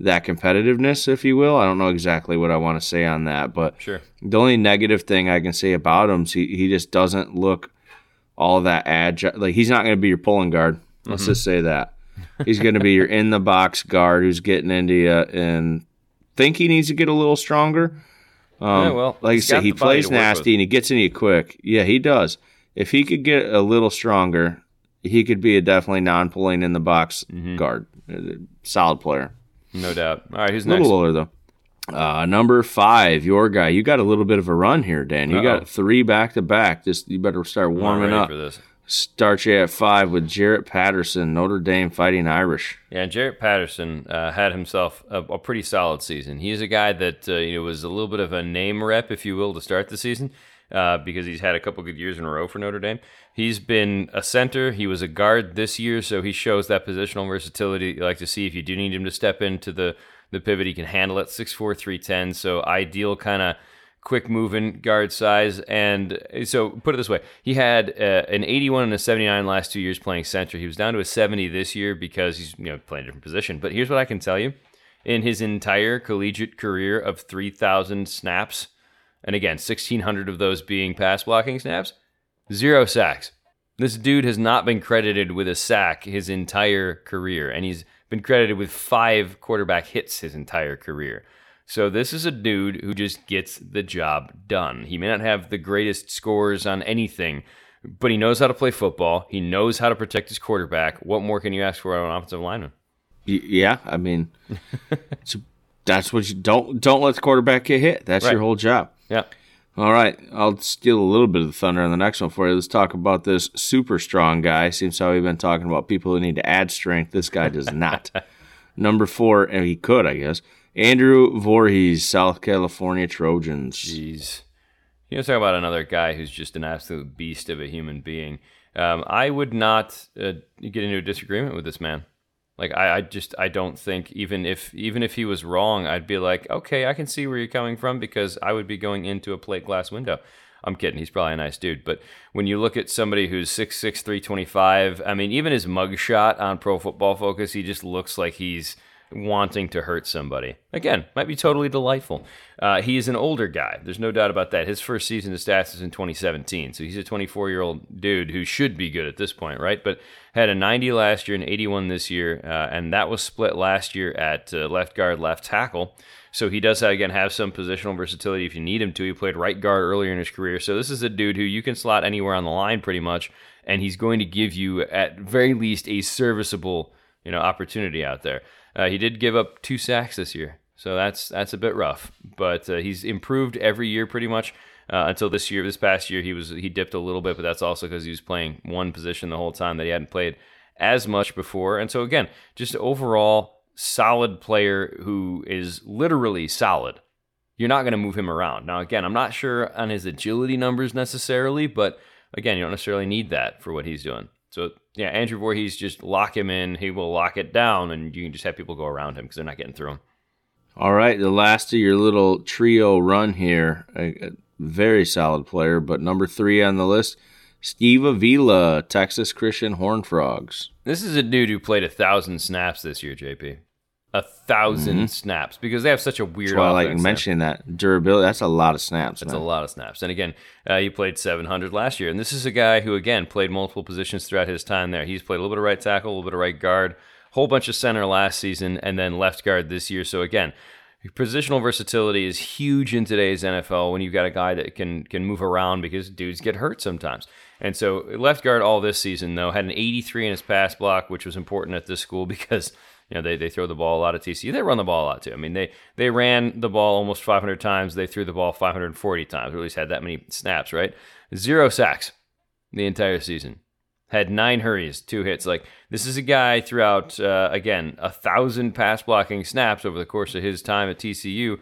Speaker 2: that competitiveness, if you will. I don't know exactly what I want to say on that, but
Speaker 1: sure.
Speaker 2: the only negative thing I can say about him is he, he just doesn't look all that agile. Like he's not going to be your pulling guard. Let's mm-hmm. just say that. He's going to be your in the box guard who's getting into you and think he needs to get a little stronger.
Speaker 1: Um, yeah, well,
Speaker 2: like I said, he plays nasty and he gets in you quick. Yeah, he does. If he could get a little stronger, he could be a definitely non pulling in the box mm-hmm. guard. Solid player.
Speaker 1: No doubt. All right, who's
Speaker 2: next? A little older though. Uh, number five, your guy. You got a little bit of a run here, Dan. You Uh-oh. got three back to back. Just you better start warming up.
Speaker 1: For this.
Speaker 2: Start you at five with Jarrett Patterson, Notre Dame Fighting Irish.
Speaker 1: Yeah, and Jarrett Patterson uh, had himself a, a, pretty solid season. He's a guy that uh, you know was a little bit of a name rep, if you will, to start the season uh, because he's had a couple good years in a row for Notre Dame. He's been a center. He was a guard this year, so he shows that positional versatility. You like to see if you do need him to step into the the pivot, he can handle it. 6'4", 310, so ideal kind of quick moving guard size. And so put it this way, he had uh, an 81 and a 79 last two years playing center. He was down to a 70 this year because he's you know playing a different position. But here's what I can tell you: in his entire collegiate career of 3,000 snaps, and again 1,600 of those being pass blocking snaps, zero sacks. This dude has not been credited with a sack his entire career, and he's been credited with five quarterback hits his entire career. So this is a dude who just gets the job done. He may not have the greatest scores on anything, but he knows how to play football. He knows how to protect his quarterback. What more can you ask for on an offensive lineman?
Speaker 2: Yeah, I mean, that's what you don't don't let the quarterback get hit. That's right. your whole job.
Speaker 1: Yeah.
Speaker 2: All right, I'll steal a little bit of the thunder on the next one for you. Let's talk about this super strong guy. Seems how we've been talking about people who need to add strength. This guy does not. Number four, and he could, I guess. Andrew Voorhees, South California Trojans.
Speaker 1: Jeez. You know, talk about another guy who's just an absolute beast of a human being. Um, I would not uh, get into a disagreement with this man. Like I, I just I don't think even if even if he was wrong, I'd be like, okay, I can see where you're coming from because I would be going into a plate glass window. I'm kidding. He's probably a nice dude, but when you look at somebody who's 6'6", 325, I mean, even his mugshot on Pro Football Focus, he just looks like he's wanting to hurt somebody. Again, might be totally delightful. Uh, he is an older guy. There's no doubt about that. His first season of stats is in 2017, so he's a 24 year old dude who should be good at this point, right? But had a 90 last year and 81 this year, uh, and that was split last year at uh, left guard, left tackle. So he does again have some positional versatility if you need him to. He played right guard earlier in his career, so this is a dude who you can slot anywhere on the line pretty much, and he's going to give you at very least a serviceable you know opportunity out there. Uh, he did give up two sacks this year, so that's that's a bit rough. But uh, he's improved every year pretty much uh, until this year. This past year, he was he dipped a little bit, but that's also because he was playing one position the whole time that he hadn't played as much before. And so again, just overall solid player who is literally solid. You're not going to move him around. Now, again, I'm not sure on his agility numbers necessarily, but again, you don't necessarily need that for what he's doing. So yeah, Andrew Voorhees, just lock him in. He will lock it down, and you can just have people go around him because they're not getting through him.
Speaker 2: All right, the last of your little trio run here. A, a very solid player, but number three on the list, Steve Avila, Texas Christian Horn Frogs.
Speaker 1: This is a dude who played a thousand snaps this year, JP. A 1000
Speaker 2: Mm-hmm.
Speaker 1: snaps because they have such a weird.
Speaker 2: I like mentioning that durability. That's a lot of snaps.
Speaker 1: That's
Speaker 2: man.
Speaker 1: a lot of snaps. And again, uh, he played 700 last year. And this is a guy who, again, played multiple positions throughout his time there. He's played a little bit of right tackle, a little bit of right guard, whole bunch of center last season, and then left guard this year. So again, positional versatility is huge in today's NFL when you've got a guy that can can move around because dudes get hurt sometimes. And so left guard all this season though had an 83 in his pass block, which was important at this school because you know they, they throw the ball a lot at TCU. They run the ball a lot too. I mean they they ran the ball almost 500 times. They threw the ball 540 times, or at least had that many snaps. Right, zero sacks the entire season. Had nine hurries, two hits. Like this is a guy throughout uh, again a thousand pass blocking snaps over the course of his time at TCU,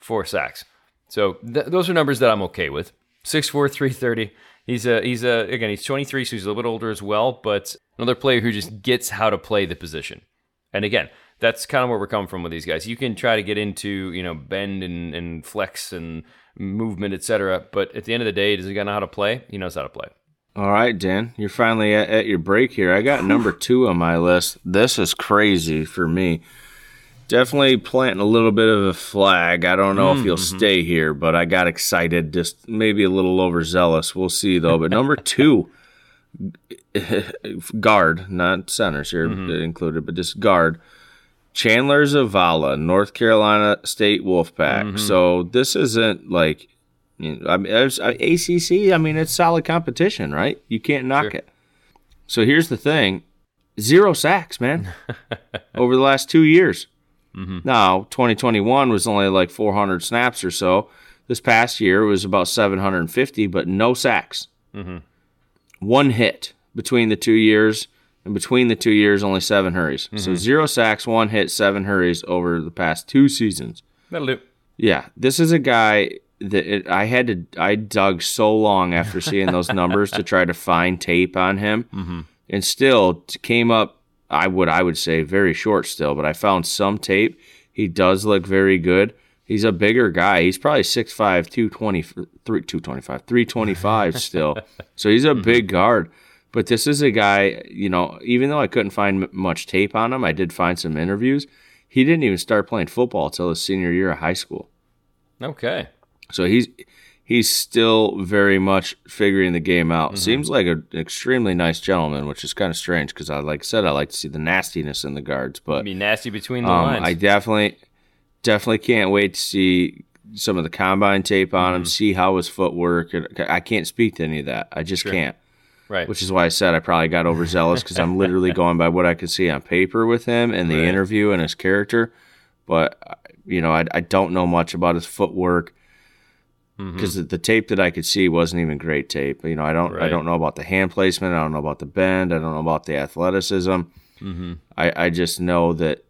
Speaker 1: four sacks. So th- those are numbers that I'm okay with. 6'4", 330. He's a he's a again he's 23, so he's a little bit older as well, but another player who just gets how to play the position. And again, that's kind of where we're coming from with these guys. You can try to get into you know bend and, and flex and movement, etc. But at the end of the day, does he got know how to play? He knows how to play.
Speaker 2: All right, Dan, you're finally at, at your break here. I got number two on my list. This is crazy for me. Definitely planting a little bit of a flag. I don't know if you'll mm-hmm. stay here, but I got excited, just maybe a little overzealous. We'll see though. But number two, guard, not centers here mm-hmm. included, but just guard. Chandler Zavala, North Carolina State Wolfpack. Mm-hmm. So this isn't like you know, I mean, it's, uh, ACC. I mean, it's solid competition, right? You can't knock
Speaker 1: Sure.
Speaker 2: it. So here's the thing: zero sacks, man, over the last two years. Mm-hmm. Now, 2021 was only like 400 snaps or so. This past year was about 750, but no sacks. One hit between the two years, and between the two years, only seven hurries. So mm-hmm. zero sacks, one hit, seven hurries over the past two seasons.
Speaker 1: That'll do.
Speaker 2: Yeah, this is a guy that it, I had to. I dug so long after seeing those numbers to try to find tape on him, mm-hmm. and still came up. I would I would say very short still, but I found some tape. He does look very good. He's a bigger guy. He's probably 6'5", 220, 225, 325 still. so he's a big guard. But this is a guy, you know, even though I couldn't find m- much tape on him, I did find some interviews. He didn't even start playing football until his senior year of high school.
Speaker 1: Okay.
Speaker 2: So he's he's still very much figuring the game out.
Speaker 1: Mm-hmm.
Speaker 2: Seems like a, an extremely nice gentleman, which is kind of strange because I like I said I like to see the nastiness in the guards, but
Speaker 1: Be nasty between the
Speaker 2: um,
Speaker 1: lines.
Speaker 2: I definitely definitely can't wait to see some of the combine tape on
Speaker 1: Mm-hmm.
Speaker 2: him, see how his footwork. I can't speak to any of that. I just can't.
Speaker 1: right.
Speaker 2: Which is why I said I probably got overzealous because I'm literally going by what I could see on paper with him and the
Speaker 1: Right.
Speaker 2: interview and his character. But uh, you know, I, I don't know much about his footwork
Speaker 1: Mm-hmm.
Speaker 2: because the, the tape that I could see wasn't even great tape. You know, I don't I don't know about the hand placement. I don't know about the bend. I don't know about the athleticism.
Speaker 1: Mm-hmm.
Speaker 2: I I just know that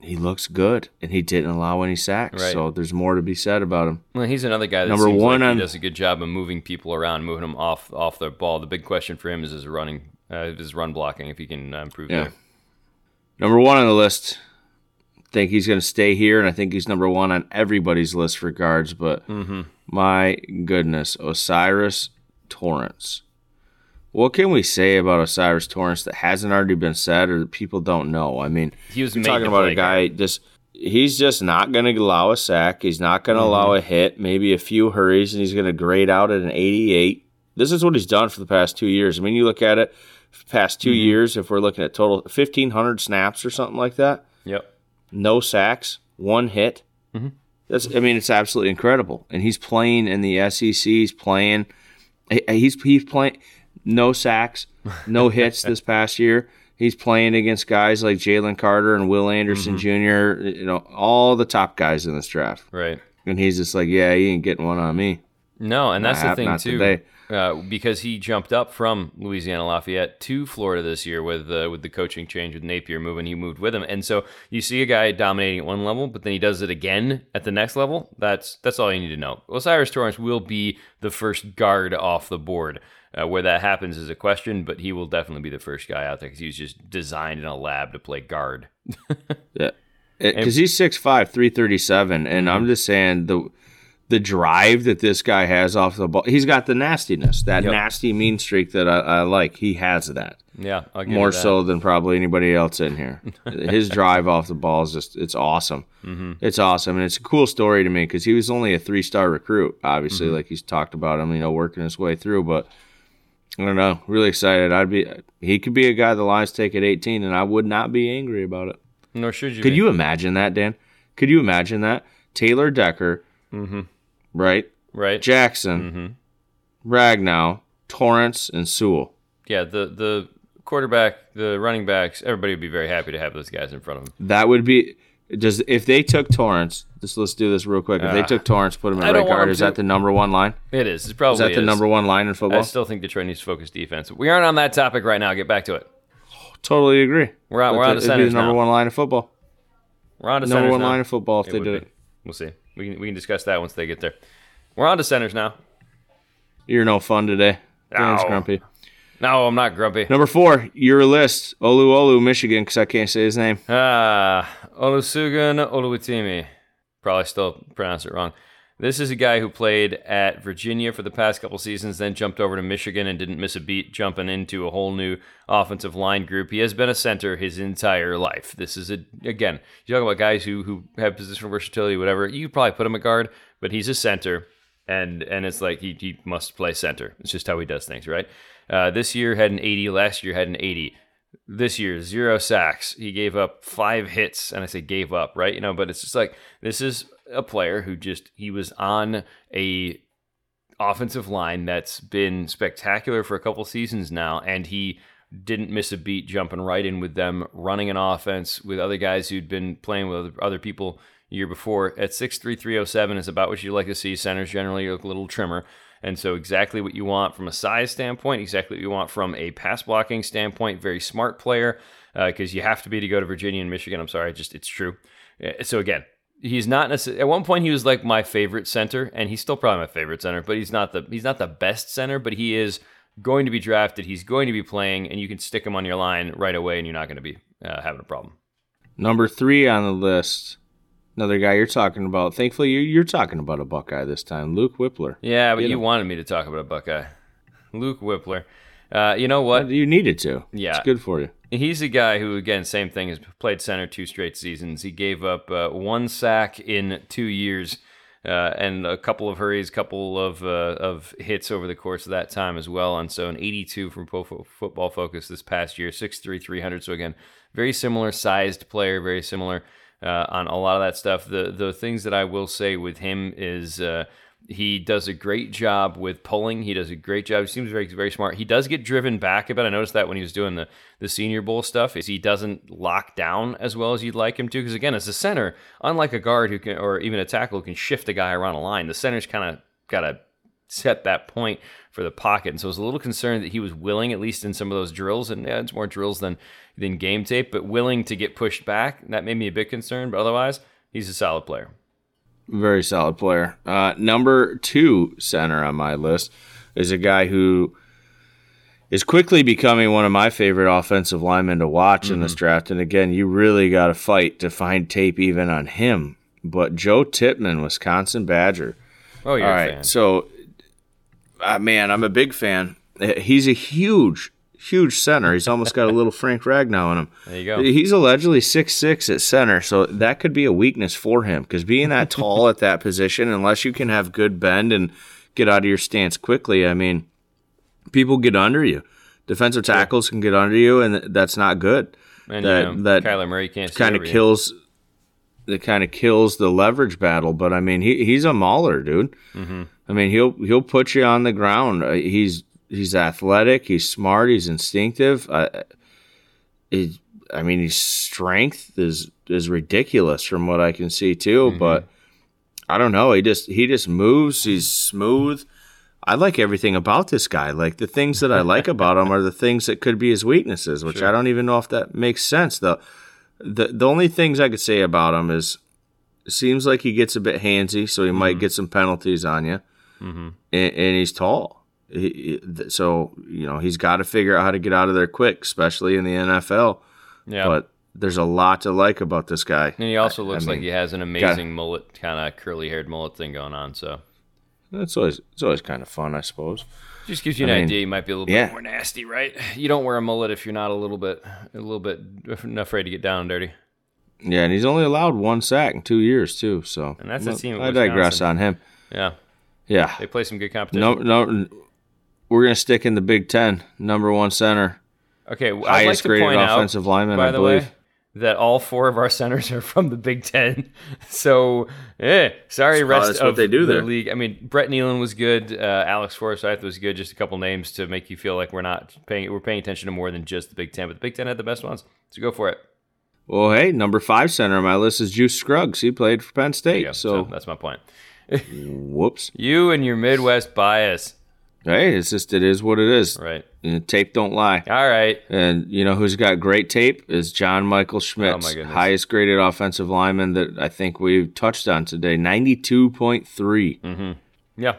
Speaker 2: he looks good and he didn't allow any sacks.
Speaker 1: Right.
Speaker 2: So there's more to be said about him.
Speaker 1: Well, he's another guy that
Speaker 2: Number
Speaker 1: seems
Speaker 2: one
Speaker 1: like
Speaker 2: on-
Speaker 1: he does a good job of moving people around, moving them off off their ball. The big question for him is his running, uh, his run blocking. If he can uh, improve
Speaker 2: Yeah.
Speaker 1: there.
Speaker 2: Number one on the list. Think he's going to stay here, and I think he's number one on everybody's list for guards. But
Speaker 1: Mm-hmm.
Speaker 2: my goodness, O'Cyrus Torrence. What can we say about O'Cyrus Torrence that hasn't already been said or that people don't know? I mean,
Speaker 1: He was
Speaker 2: talking about a guy just he's just not going to allow a sack. He's not going to allow mm-hmm. a hit, maybe a few hurries, and he's going to grade out at an 88. This is what he's done for the past two years. I mean, you look at it, past 2 mm-hmm. years, if we're looking at total 1,500 snaps or something like that,
Speaker 1: Yep.
Speaker 2: no sacks, one hit. Mm-hmm. That's, I mean, it's absolutely incredible. And he's playing in the SEC. He's playing. He's he's playing no sacks, no hits this past year. He's playing against guys like Jalen Carter and Will Anderson Jr. You know, all the top guys in this draft.
Speaker 1: Right.
Speaker 2: And he's just like, yeah, he ain't getting one on me.
Speaker 1: No, and that's the thing too, uh, because he jumped up from Louisiana Lafayette to Florida this year with uh, with the coaching change with Napier moving. He moved with him, and so you see a guy dominating at one level, but then he does it again at the next level. That's that's all you need to know. O'Cyrus Torrence will be the first guard off the board Uh, where that happens is a question, but he will definitely be the first guy out there because he was just designed in a lab to play guard.
Speaker 2: yeah, because he's 6'5", 337, and I'm just saying the the drive that this guy has off the ball. He's got the nastiness, that
Speaker 1: Yep.
Speaker 2: nasty mean streak that I, I like. He has that
Speaker 1: Yeah, I'll give
Speaker 2: more
Speaker 1: that.
Speaker 2: so than probably anybody else in here. His drive off the ball is just it's awesome.
Speaker 1: Mm-hmm.
Speaker 2: It's awesome, and it's a cool story to me because he was only a three star recruit. Obviously,
Speaker 1: Mm-hmm.
Speaker 2: like he's talked about him, you know, working his way through. But I don't know, really excited. I'd be he could be a guy the Lions take at 18, and I would not be angry about it.
Speaker 1: Nor should you.
Speaker 2: Could
Speaker 1: be.
Speaker 2: you imagine that, Dan? Could you imagine that? Taylor Decker,
Speaker 1: Mm-hmm.
Speaker 2: right?
Speaker 1: Right.
Speaker 2: Jackson, Ragnow, Torrence, and Sewell.
Speaker 1: yeah. The the quarterback, the running backs, everybody would be very happy to have those guys in front of them.
Speaker 2: That would be does if they took Torrence. Just let's do this real quick. If they
Speaker 1: Ah.
Speaker 2: took Torrence, put him
Speaker 1: I don't
Speaker 2: right
Speaker 1: want
Speaker 2: guard.
Speaker 1: him
Speaker 2: Is
Speaker 1: to.
Speaker 2: that the number one line?
Speaker 1: It is. It probably
Speaker 2: Is that the number one line in football.
Speaker 1: I
Speaker 2: football?
Speaker 1: still think Detroit needs to focus defense. We aren't on that topic right now. Get back to it.
Speaker 2: Totally agree.
Speaker 1: We're on- we're on
Speaker 2: the- it'd be
Speaker 1: centers
Speaker 2: the number
Speaker 1: now.
Speaker 2: one line of football.
Speaker 1: We're on to
Speaker 2: Number
Speaker 1: centers
Speaker 2: one
Speaker 1: now.
Speaker 2: line of football if they
Speaker 1: would
Speaker 2: did
Speaker 1: be.
Speaker 2: it.
Speaker 1: We'll see. We can we can discuss that once they get there. We're on to centers now.
Speaker 2: You're no fun today. Dan's
Speaker 1: Ow.
Speaker 2: grumpy.
Speaker 1: No, I'm not grumpy.
Speaker 2: Number four, your list. Olu Olu, Michigan, because I can't say his name.
Speaker 1: Ah, Olusegun Oluwatimi. Probably still pronounce it wrong. This is a guy who played at Virginia for the past couple seasons, then jumped over to Michigan and didn't miss a beat, jumping into a whole new offensive line group. He has been a center his entire life. This is a again, you talk about guys who who have positional versatility, whatever. You could probably put him at guard, but he's a center, and and it's like he he must play center. It's just how he does things, right? Uh, this year had an 80. Last year had an 80 this year zero sacks. He gave up five hits and i say gave up right? You know but it's just like this is a player who just he was on a offensive line that's been spectacular for a couple seasons now and he didn't miss a beat jumping right in with them running an offense with other guys who'd been playing with other- people year before. At 6'3", is about what you like to see. Centers generally look a little trimmer and so, exactly what you want from a size standpoint, exactly what you want from a pass blocking standpoint. Very smart player because you have to be to go to Virginia and Michigan. I'm sorry, just it's true. Uh, So again, he's not necessarily. At one point, he was like my favorite center, and he's still probably my favorite center. But he's not the he's not the best center, but he is going to be drafted. He's going to be playing, and you can stick him on your line right away, and you're not going to be uh, having a problem.
Speaker 2: Number three on the list, another guy you're talking about. Thankfully, you're, you're talking about a Buckeye this time, Luke Wypler.
Speaker 1: Yeah, but
Speaker 2: You
Speaker 1: you,
Speaker 2: know.
Speaker 1: wanted me to talk about a Buckeye, Luke Wypler. Uh, you know what?
Speaker 2: You needed to.
Speaker 1: Yeah.
Speaker 2: It's good for you.
Speaker 1: He's a guy who, again, same thing, has played center two straight seasons. He gave up uh, one sack in two years uh, and a couple of hurries, couple of uh, of hits over the course of that time as well. And so an 82 from Pro Fo- Football Focus this past year, 6'3", 300. So again, very similar sized player, very similar uh, on a lot of that stuff. The the things that I will say with him is uh, he does a great job with pulling. He does a great job. He seems very very smart. He does get driven back a bit. I noticed that when he was doing the the Senior Bowl stuff, is he doesn't lock down as well as you'd like him to. Because again, as a center, unlike a guard who can or even a tackle who can shift a guy around a line, the center's kind of got to set that point for the pocket. And so I was a little concerned that he was willing, at least in some of those drills, and yeah, it's more drills than than game tape, but willing to get pushed back. That made me a bit concerned, but otherwise, he's a solid player.
Speaker 2: Very solid player. Uh, number two center on my list is a guy who is quickly becoming one of my favorite offensive linemen to watch in this draft. And again, you really got to fight to find tape even on him. But Joe Tippmann, Wisconsin Badger.
Speaker 1: Oh, you're
Speaker 2: All
Speaker 1: a fan.
Speaker 2: so uh, man, I'm a big fan. He's a huge, huge center. He's almost got a little Frank Ragnow in him.
Speaker 1: There you go.
Speaker 2: He's allegedly six six at center, so that could be a weakness for him because being that tall at that position, unless you can have good bend and get out of your stance quickly, I mean, people get under you. Defensive tackles can get under you, and that's not good.
Speaker 1: And
Speaker 2: that-
Speaker 1: you know,
Speaker 2: that
Speaker 1: Kyler Murray can't
Speaker 2: Kind of kills. That kind of kills the leverage battle, but I mean, he he's a mauler, dude.
Speaker 1: Mm-hmm.
Speaker 2: I mean, he'll he'll put you on the ground. Uh, He's he's athletic. He's smart. He's instinctive. Uh, he, I mean, his strength is is ridiculous from what I can see too.
Speaker 1: Mm-hmm.
Speaker 2: But I don't know. He just he just moves. He's smooth. I like everything about this guy. Like the things that I like about him are the things that could be his weaknesses, which I don't even know if that makes sense. The the the only things I could say about him is it seems like he gets a bit handsy, so he might get some penalties on you.
Speaker 1: Mhm.
Speaker 2: And, and he's tall. He, so you know he's got to figure out how to get out of there quick, especially in the NFL.
Speaker 1: Yeah.
Speaker 2: But there's a lot to like about this guy.
Speaker 1: and he also
Speaker 2: I- I
Speaker 1: looks like he has an amazing mullet, kind of curly haired mullet thing going on. So
Speaker 2: It's always it's always kind of fun, I suppose.
Speaker 1: just gives you an
Speaker 2: I mean,
Speaker 1: idea. You might be a little
Speaker 2: yeah.
Speaker 1: bit more nasty, right? You don't wear a mullet if you're not a little bit, a little bit afraid to get down and dirty.
Speaker 2: Yeah, and he's only allowed one sack in two years too. So
Speaker 1: And that's a team
Speaker 2: I digress on him.
Speaker 1: Yeah,
Speaker 2: Yeah,
Speaker 1: they play some good competition.
Speaker 2: no, no. We're gonna stick in the Big Ten. Number one center,
Speaker 1: Okay, I'd like
Speaker 2: highest
Speaker 1: to
Speaker 2: graded
Speaker 1: point out,
Speaker 2: offensive lineman,
Speaker 1: by
Speaker 2: I
Speaker 1: the
Speaker 2: believe.
Speaker 1: way, that all four of our centers are from the Big Ten. So, eh, sorry,
Speaker 2: That's-
Speaker 1: rest
Speaker 2: that's what
Speaker 1: of
Speaker 2: they do
Speaker 1: the
Speaker 2: there.
Speaker 1: league. I mean, Brett Neilon was good. Uh, Alex Forsyth was good. Just a couple names to make you feel like we're not paying we're paying attention to more than just the Big Ten. But the Big Ten had the best ones, so go for it.
Speaker 2: Well, hey, number five center on my list is Juice Scruggs. He played for Penn State.
Speaker 1: go.
Speaker 2: So,
Speaker 1: that's my point.
Speaker 2: Whoops.
Speaker 1: You and your Midwest bias,
Speaker 2: Hey, it's just it is what it is.
Speaker 1: right?
Speaker 2: And tape don't lie.
Speaker 1: All right.
Speaker 2: And you know who's got great tape is John Michael Schmitz,
Speaker 1: Oh,
Speaker 2: highest graded offensive lineman that I think we've touched on today, ninety two point three.
Speaker 1: Yeah,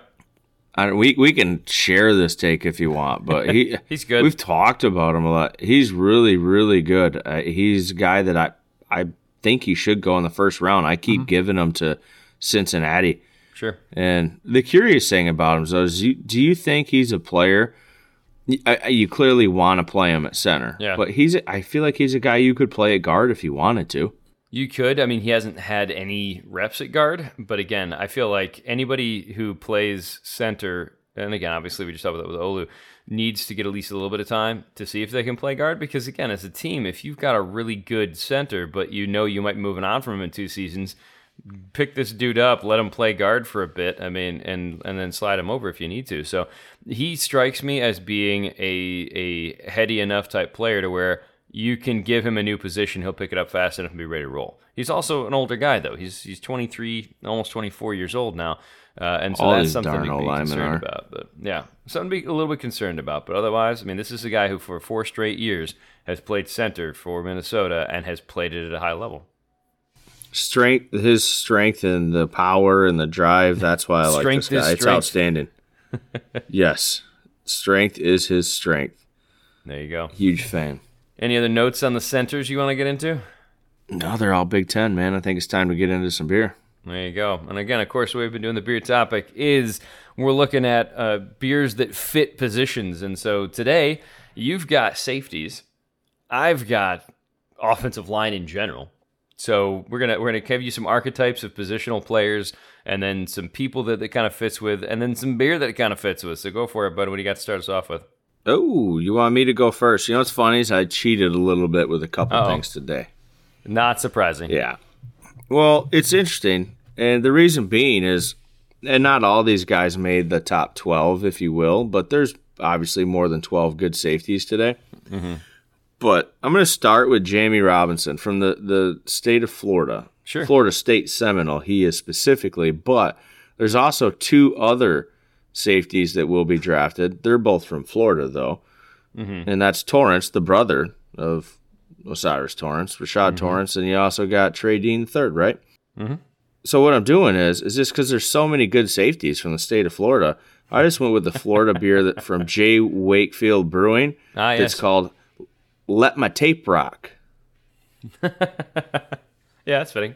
Speaker 2: I we we can share this take if you want, but he
Speaker 1: He's good.
Speaker 2: We've talked about him a lot. He's really really good. Uh, he's a guy that I I think he should go in the first round. I
Speaker 1: Mm-hmm.
Speaker 2: keep giving him to Cincinnati.
Speaker 1: Sure.
Speaker 2: And the curious thing about him though, is, you, do you think he's a player? I, I- you clearly want to play him at center,
Speaker 1: Yeah.
Speaker 2: but he's. I feel like he's a guy you could play at guard if you wanted to.
Speaker 1: You could. I mean, he hasn't had any reps at guard, but again, I feel like anybody who plays center, and again, obviously, we just talked about that with Olu, needs to get at least a little bit of time to see if they can play guard. Because again, as a team, if you've got a really good center, but you know you might be moving on from him in two seasons, pick this dude up, let him play guard for a bit. I mean, and and then slide him over if you need to. So he strikes me as being a a heady enough type player to where you can give him a new position, he'll pick it up fast enough and be ready to roll. He's also an older guy though. He's he's 23, almost 24 years old now. Uh, and so
Speaker 2: All
Speaker 1: that's something to be concerned about. But yeah, something to be a little bit concerned about. But otherwise, I mean, this is a guy who for four straight years has played center for Minnesota and has played it at a high level.
Speaker 2: Strength, his strength and the power and the drive. That's why I like
Speaker 1: Strength
Speaker 2: this guy. It's outstanding. yes, strength is his strength.
Speaker 1: There you go.
Speaker 2: Huge fan.
Speaker 1: Any other notes on the centers you want to get into?
Speaker 2: No, they're all Big Ten, man. I think it's time to get into some beer.
Speaker 1: There you go. And again, of course, we've been doing the beer topic is we're looking at uh, beers that fit positions. And so today, you've got safeties. I've got offensive line in general. So we're gonna we're gonna give you some archetypes of positional players, and then some people that it kind of fits with, and then some beer that it kind of fits with. So go for it, bud. What do you got to start us off with?
Speaker 2: Oh, you want me to go first? You know what's funny is I cheated a little bit with a couple
Speaker 1: Uh-oh.
Speaker 2: things today.
Speaker 1: Not surprising.
Speaker 2: Yeah. Well, it's interesting, and the reason being is, and not all these guys made the top twelve, if you will, but there's obviously more than twelve good safeties today. Mm-hmm. But I'm going to start with Jamie Robinson from the the state of Florida.
Speaker 1: Sure.
Speaker 2: Florida State Seminole. He is specifically, but there's also two other safeties that will be drafted. They're both from Florida, though, and that's Torrence, the brother of O'Cyrus Torrence, Rashad Torrence, and you also got Trey Dean third, right?
Speaker 1: Mhm.
Speaker 2: So what I'm doing is, is just because there's so many good safeties from the state of Florida, I just went with the Florida beer that from Jay Wakefield Brewing.
Speaker 1: Ah,
Speaker 2: It's called Let My Tape Rock.
Speaker 1: Yeah, that's fitting.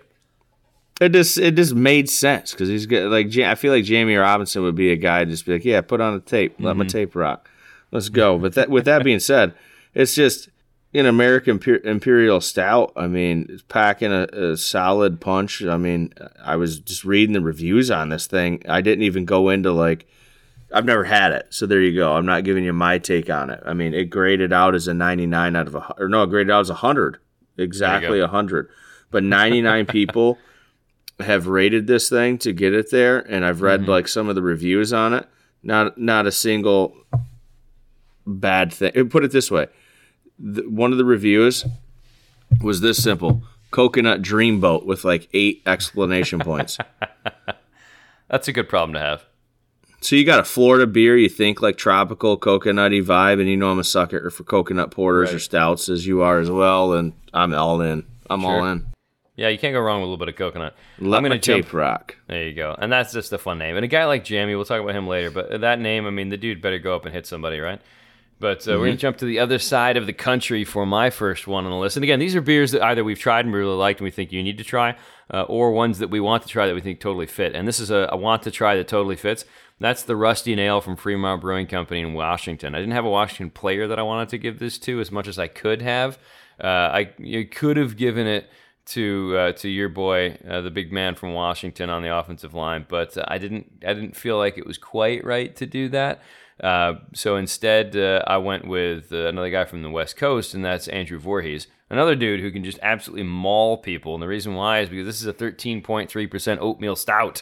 Speaker 2: It just it just made sense because he's good. Like I feel like Jamie Robinson would be a guy to just be like, yeah, put on the tape, let my mm-hmm. tape rock, let's go. But that with that being said, it's just an American Imperial Stout. I mean, it's packing a, a solid punch. I mean, I was just reading the reviews on this thing. I didn't even go into like. I've never had it, so there you go. I'm not giving you my take on it. I mean, it graded out as a 99 out of a, or no, it graded out as a 100, exactly a 100. But 99 people have rated this thing to get it there, and I've read mm-hmm. like some of the reviews on it. Not not a single bad thing. Put it this way: the, one of the reviews was this simple: coconut dreamboat with like eight explanation points.
Speaker 1: That's a good problem to have.
Speaker 2: So you got a Florida beer, you think like tropical coconutty vibe, and you know I'm a sucker for coconut porters or stouts as you are as well, and I'm all in. I'm all in.
Speaker 1: Yeah, you can't go wrong with a little bit of coconut.
Speaker 2: Let
Speaker 1: I'm gonna jump.
Speaker 2: tape rock.
Speaker 1: There you go, and that's just a fun name. And a guy like Jamie, we'll talk about him later. But that name, I mean, the dude better go up and hit somebody, right? But uh, we're gonna jump to the other side of the country for my first one on the list. And again, these are beers that either we've tried and really liked and we think you need to try, uh, or ones that we want to try that we think totally fit. And this is a, a want to try that totally fits. That's the Rusty Nail from Fremont Brewing Company in Washington. I didn't have a Washington player that I wanted to give this to as much as I could have. Uh, I you could have given it to uh, to your boy, uh, the big man from Washington on the offensive line, but uh, I didn't I didn't feel like it was quite right to do that. Uh, so instead, uh, I went with another guy from the West Coast, and that's Andrew Voorhees, another dude who can just absolutely maul people. And the reason why is because this is a 13.3% oatmeal stout.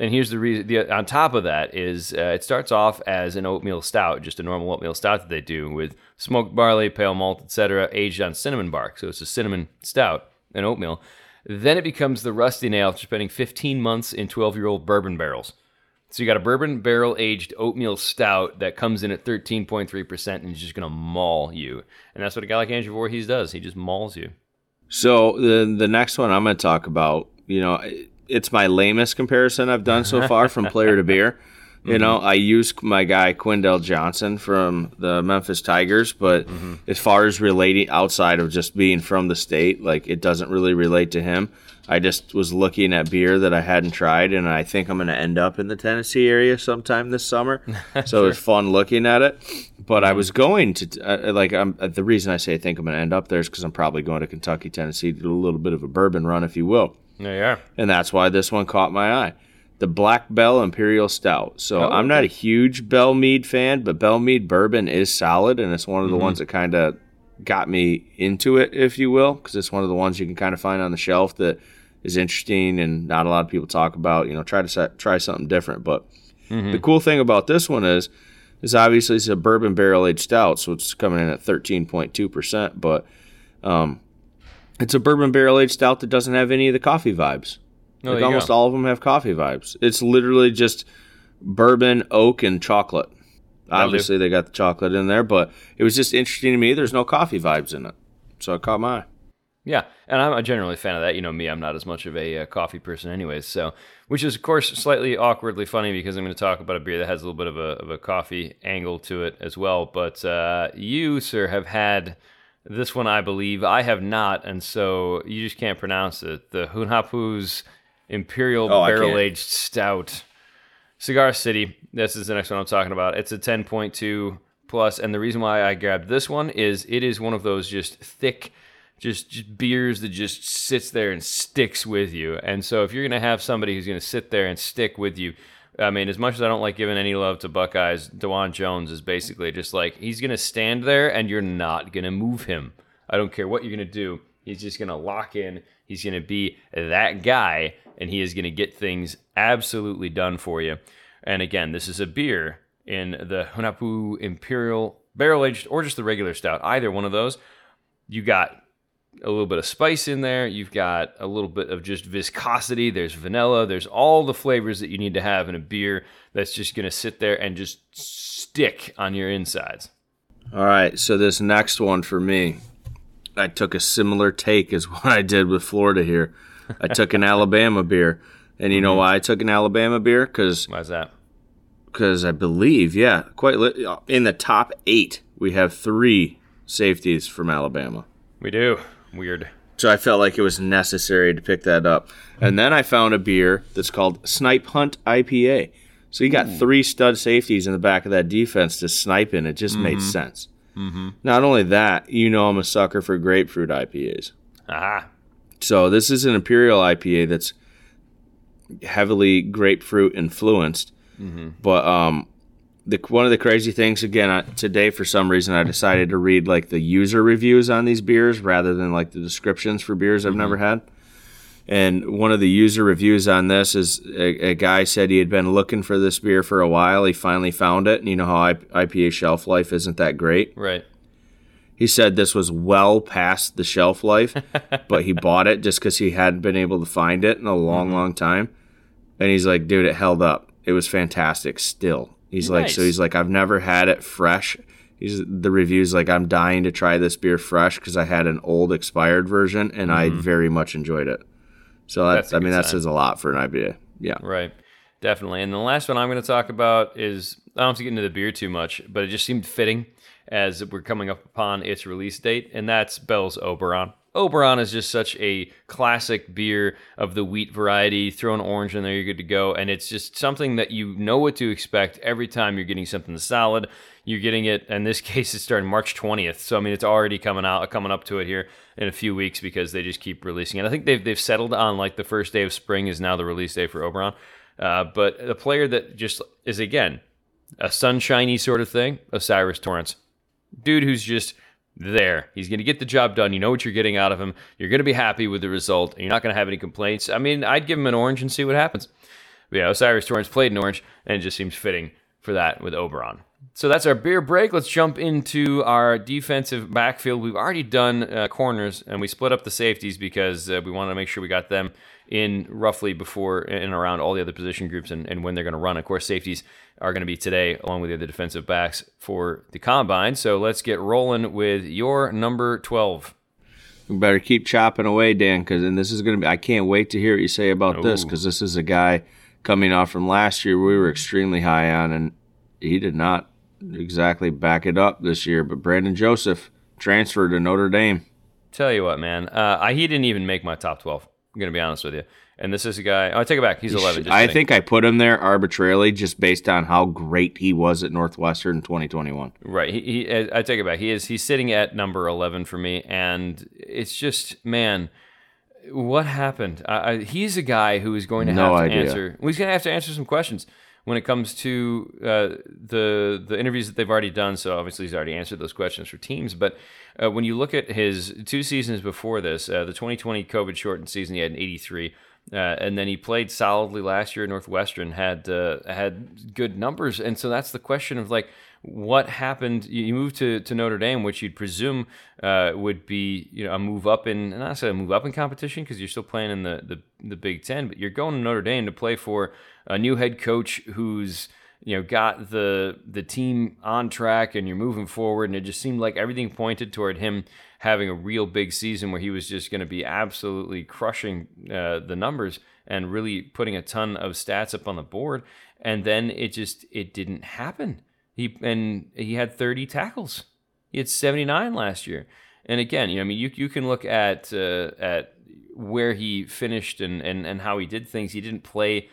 Speaker 1: And here's the reason. The, on top of that is uh, it starts off as an oatmeal stout, just a normal oatmeal stout that they do with smoked barley, pale malt, etc., aged on cinnamon bark. So it's a cinnamon stout and oatmeal. Then it becomes the rusty nail, after spending 15 months in 12 year old bourbon barrels. So you got a bourbon barrel aged oatmeal stout that comes in at 13.3% and is just going to maul you. And that's what a guy like Andrew Voorhees does. He just mauls you.
Speaker 2: So the the next one I'm going to talk about, you know, it's my lamest comparison I've done so far from player to beer. You know, I use my guy Quindell Johnson from the Memphis Tigers, but as far as relating outside of just being from the state, like it doesn't really relate to him. I just was looking at beer that I hadn't tried, and I think I'm going to end up in the Tennessee area sometime this summer. So it was fun looking at it. But I was going to uh, like I'm, uh, the reason I say I think I'm going to end up there is because I'm probably going to Kentucky, Tennessee to do a little bit of a bourbon run, if you will
Speaker 1: You
Speaker 2: and that's why this one caught my eye. The Black Bell Imperial Stout. So
Speaker 1: Oh,
Speaker 2: I'm not a huge Belle Meade fan, but Belle Meade bourbon is solid, and it's one of the ones that kind of got me into it, if you will, because it's one of the ones you can kind of find on the shelf that is interesting and not a lot of people talk about. You know, try to set, try something different. But the cool thing about this one is, is obviously it's a bourbon barrel aged stout, so it's coming in at 13.2 percent, but um, it's a bourbon barrel aged stout that doesn't have any of the coffee vibes.
Speaker 1: Oh,
Speaker 2: like almost
Speaker 1: go.
Speaker 2: all of them have coffee vibes. It's literally just bourbon, oak, and chocolate. Obviously, they got the chocolate in there, but it was just interesting to me. There's no coffee vibes in it, so it caught my eye.
Speaker 1: Yeah, and I'm a generally fan of that. You know me, I'm not as much of a uh, coffee person, anyways. So, which is of course slightly awkwardly funny because I'm going to talk about a beer that has a little bit of a, of a coffee angle to it as well. But uh, you, sir, have had this one, I believe. I have not, and so you just can't pronounce it. The Hunahpu's Imperial
Speaker 2: Oh,
Speaker 1: Barrel Aged Stout. Cigar City. This is the next one I'm talking about. It's a 10.2 plus, and the reason why I grabbed this one is it is one of those just thick, just, just beers that just sits there and sticks with you. And so if you're gonna have somebody who's gonna sit there and stick with you, I mean, as much as I don't like giving any love to Buckeyes, Dawand Jones is basically just like he's gonna stand there and you're not gonna move him. I don't care what you're gonna do. He's just gonna lock in. He's gonna be that guy, and he is gonna get things absolutely done for you. And again, this is a beer in the Hunahpu Imperial Barrel Aged or just the regular stout. Either one of those. You got a little bit of spice in there. You've got a little bit of just viscosity. There's vanilla. There's all the flavors that you need to have in a beer that's just going to sit there and just stick on your insides.
Speaker 2: All right, so this next one for me, I took a similar take as what I did with Florida here. I took an Alabama beer, and you know mm-hmm. why I took an Alabama beer? Because
Speaker 1: Why's that?
Speaker 2: because I believe, yeah, quite li- in the top eight, we have three safeties from Alabama.
Speaker 1: We do. Weird.
Speaker 2: So I felt like it was necessary to pick that up. And then I found a beer that's called Snipe Hunt IPA. So you got three stud safeties in the back of that defense to snipe in. It just made sense. Mm-hmm. Not only that, you know I'm a sucker for grapefruit IPAs.
Speaker 1: Ah.
Speaker 2: So this is an imperial IPA that's heavily grapefruit influenced. But um, the one of the crazy things again I, today for some reason I decided to read like the user reviews on these beers rather than like the descriptions for beers I've never mm-hmm. had. And one of the user reviews on this is a, a guy said he had been looking for this beer for a while. He finally found it, and you know how I, IPA shelf life isn't that great.
Speaker 1: Right.
Speaker 2: He said this was well past the shelf life, but he bought it just because he hadn't been able to find it in a long, mm-hmm. long time. And he's like, dude, it held up. It was fantastic still. He's like, so he's like, I've never had it fresh He's the reviews like I'm dying to try this beer fresh because I had an old expired version and I mm-hmm. very much enjoyed it. So that's,
Speaker 1: That's a
Speaker 2: I mean
Speaker 1: good
Speaker 2: that says a lot for an IPA. Yeah.
Speaker 1: Right. Definitely. And the last one I'm going to talk about is I don't have to get into the beer too much, but it just seemed fitting as we're coming up upon its release date, and that's Bell's Oberon. Oberon is just such a classic beer of the wheat variety. Throw an orange in there, you're good to go. And it's just something that you know what to expect every time you're getting something solid. You're getting it, in this case, it's starting March 20th. So, I mean, it's already coming out, coming up to it here in a few weeks because they just keep releasing it. I think they've, they've settled on like the first day of spring is now the release day for Oberon. Uh, but the player that just is, again, a sunshiny sort of thing, O'Cyrus Torrence. Dude who's just there. He's going to get the job done. You know what you're getting out of him. You're going to be happy with the result, and you're not going to have any complaints. I mean, I'd give him an orange and see what happens. But yeah, O'Cyrus Torrence played in orange, and it just seems fitting for that with Oberon. So that's our beer break. Let's jump into our defensive backfield. We've already done uh, corners, and we split up the safeties because uh, we wanted to make sure we got them in roughly before and around all the other position groups and, and when they're going to run. Of course, safeties are going to be today, along with the other defensive backs for the combine. So let's get rolling with your number 12.
Speaker 2: We better keep chopping away, Dan, because and this is going to be. I can't wait to hear what you say about this because this is a guy coming off from last year we were extremely high on, and he did not exactly back it up this year. But Brandon Joseph transferred to Notre Dame.
Speaker 1: Tell you what, man, uh, I, he didn't even make my top 12. I'm going to be honest with you. And this is a guy, oh, I take it back. He's 11. Just
Speaker 2: I think I put him there arbitrarily just based on how great he was at Northwestern in 2021.
Speaker 1: Right. He, he I take it back. He is he's sitting at number 11 for me and it's just man what happened? He's a guy who is going to
Speaker 2: No
Speaker 1: have to
Speaker 2: idea.
Speaker 1: answer. Well, he's going to have to answer some questions when it comes to uh, the the interviews that they've already done. So obviously he's already answered those questions for teams. But uh, when you look at his two seasons before this, uh, the 2020 COVID shortened season, he had an 83. Uh, and then he played solidly last year at Northwestern, had uh, had good numbers, and so that's the question of like, what happened? You moved to, to Notre Dame, which you'd presume uh, would be you know a move up in not necessarily a move up in competition because you're still playing in the, the the Big Ten, but you're going to Notre Dame to play for a new head coach who's you know got the the team on track and you're moving forward, and it just seemed like everything pointed toward him having a real big season where he was just going to be absolutely crushing uh, the numbers and really putting a ton of stats up on the board, and then it just it didn't happen. He and he had 30 tackles. He had 79 last year. And again, you know, I mean, you you can look at uh, at where he finished and, and and how he did things. He didn't play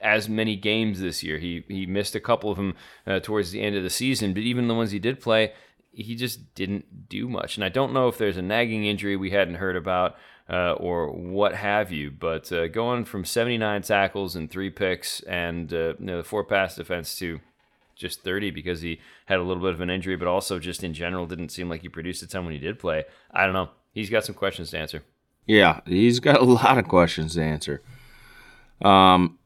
Speaker 1: as many games this year. He he missed a couple of them uh, towards the end of the season, but even the ones he did play, he just didn't do much. And I don't know if there's a nagging injury we hadn't heard about uh, or what have you. But uh, going from 79 tackles and three picks and uh, you know, the four pass defense to just 30 because he had a little bit of an injury, but also just in general didn't seem like he produced a ton when he did play. I don't know. He's got some questions to answer.
Speaker 2: Yeah, he's got a lot of questions to answer. Um,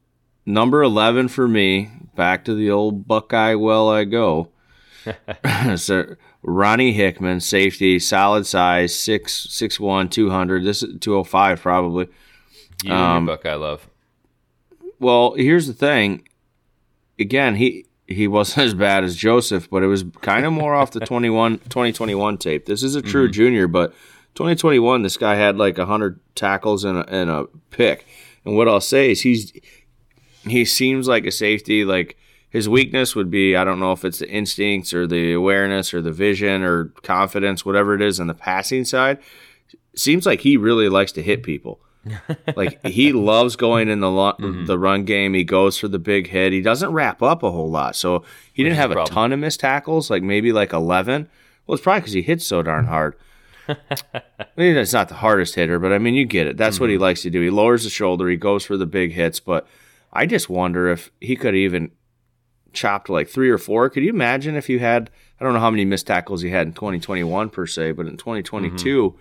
Speaker 2: number 11 for me, back to the old Buckeye well I go. so Ronnie Hickman, safety, solid size, 6 6'1", 200. This is 205 probably.
Speaker 1: You
Speaker 2: Um,
Speaker 1: Buckeye love.
Speaker 2: Well, here's the thing. Again, he he wasn't as bad as Joseph, but it was kind of more off the 21 2021 tape. This is a true junior, but 2021 this guy had like 100 tackles and a, and a pick. And what I'll say is he's he seems like a safety like his weakness would be I don't know if it's the instincts or the awareness or the vision or confidence whatever it is on the passing side. Seems like he really likes to hit people like he loves going in the lo-
Speaker 1: Mm-hmm.
Speaker 2: the run game. He goes for the big hit. He doesn't wrap up a whole lot, so he didn't have a
Speaker 1: problem.
Speaker 2: ton of missed tackles. Like maybe like eleven. Well, it's probably because he hits so darn hard. I mean, it's not the hardest hitter, but I mean, you get it. That's what he
Speaker 1: Mm-hmm.
Speaker 2: likes to do. He lowers the shoulder. He goes for the big hits. But I just wonder if he could even chopped like three or four. Could you imagine if you had? I don't know how many missed tackles he had in 2021 per se, but in 2022.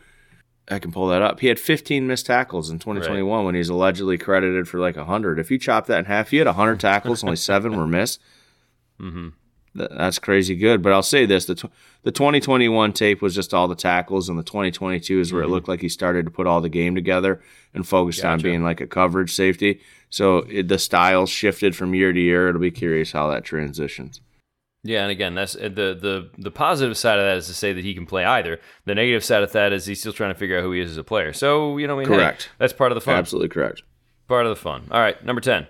Speaker 2: I can pull that up. He had 15 missed tackles in 2021 when he's allegedly credited for like 100. If you chop that in half, he had 100 tackles, only seven were missed.
Speaker 1: Mm-hmm.
Speaker 2: That's crazy good. But I'll say this: the tw- the 2021 tape was just all the tackles, and the 2022 is where it looked like he started to put all the game together and focused on being like a coverage safety. So it, the styles shifted from year to year. It'll be curious how that transitions.
Speaker 1: Yeah, and again, that's the the the positive side of that is to say that he can play either. The negative side of that is he's still trying to figure out who he is as a player. So you know, I mean, hey,
Speaker 2: Correct.
Speaker 1: that's part of the fun.
Speaker 2: Absolutely correct.
Speaker 1: Part of the fun. All right, number ten.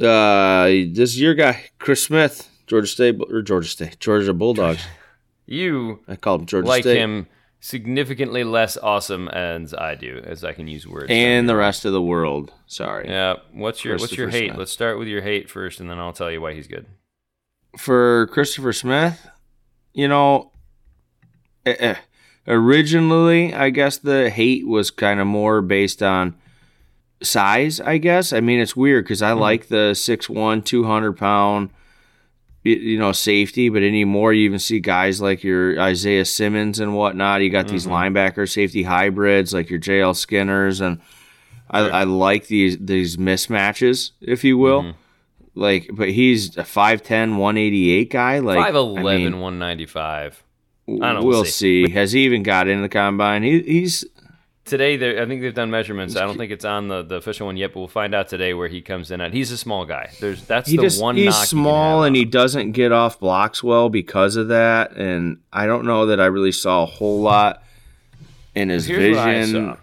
Speaker 2: Uh, this is your guy, Chris Smith, Georgia State or Georgia State, Georgia Bulldogs.
Speaker 1: You
Speaker 2: I called him Georgia
Speaker 1: like
Speaker 2: State,
Speaker 1: him significantly less awesome as I do, as I can use words.
Speaker 2: and the rest of the world. Sorry.
Speaker 1: yeah, what's your what's your hate?
Speaker 2: Smith.
Speaker 1: Let's start with your hate first, and then I'll tell you why he's good.
Speaker 2: for Christopher Smith, you know, eh, eh, originally, I guess the hate was kind of more based on size, I guess. I mean, it's weird because I like the 6'1, 200 pound, you know, safety, but anymore, you even see guys like your Isaiah Simmons and whatnot. You got these mm-hmm. linebacker safety hybrids like your JL Skinners. And I, I like these, these mismatches, if you will. Mm-hmm. Like, but he's a 5'10, 188 guy. Like,
Speaker 1: 5'11",
Speaker 2: I mean,
Speaker 1: 195. I don't know,
Speaker 2: We'll
Speaker 1: we'll
Speaker 2: see. Has he even got in the combine? He, he's
Speaker 1: Today, I think they've done measurements. I don't think it's on the, the official one yet, but we'll find out today where he comes in at. He's a small guy. There's that's
Speaker 2: he
Speaker 1: the
Speaker 2: just
Speaker 1: one.
Speaker 2: he's
Speaker 1: knock you can
Speaker 2: small
Speaker 1: have
Speaker 2: and he doesn't get off blocks well because of that. And I don't know that I really saw a whole lot in his
Speaker 1: Here's
Speaker 2: vision.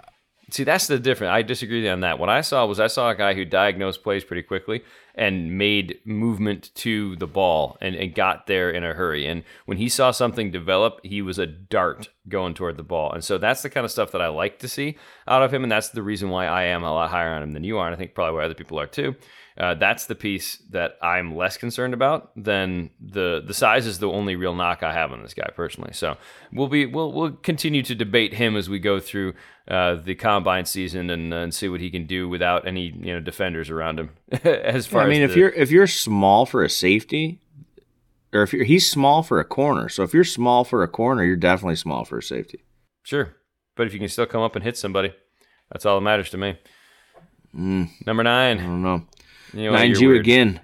Speaker 1: See, that's the difference. I disagree on that. What I saw was I saw a guy who diagnosed plays pretty quickly and made movement to the ball and, and got there in a hurry. And when he saw something develop, he was a dart going toward the ball. And so that's the kind of stuff that I like to see out of him. And that's the reason why I am a lot higher on him than you are. And I think probably why other people are too. Uh, that's the piece that I'm less concerned about than the the size is the only real knock I have on this guy personally. So we'll be we'll we'll continue to debate him as we go through uh, the combine season and, uh, and see what he can do without any you know defenders around him. as far
Speaker 2: I mean, if
Speaker 1: the-
Speaker 2: you're if you're small for a safety, or if you're he's small for a corner. So if you're small for a corner, you're definitely small for a safety.
Speaker 1: sure, but if you can still come up and hit somebody, that's all that matters to me. Number nine,
Speaker 2: I don't know.
Speaker 1: You know, what,
Speaker 2: Nine's
Speaker 1: you're
Speaker 2: you
Speaker 1: weird.
Speaker 2: again.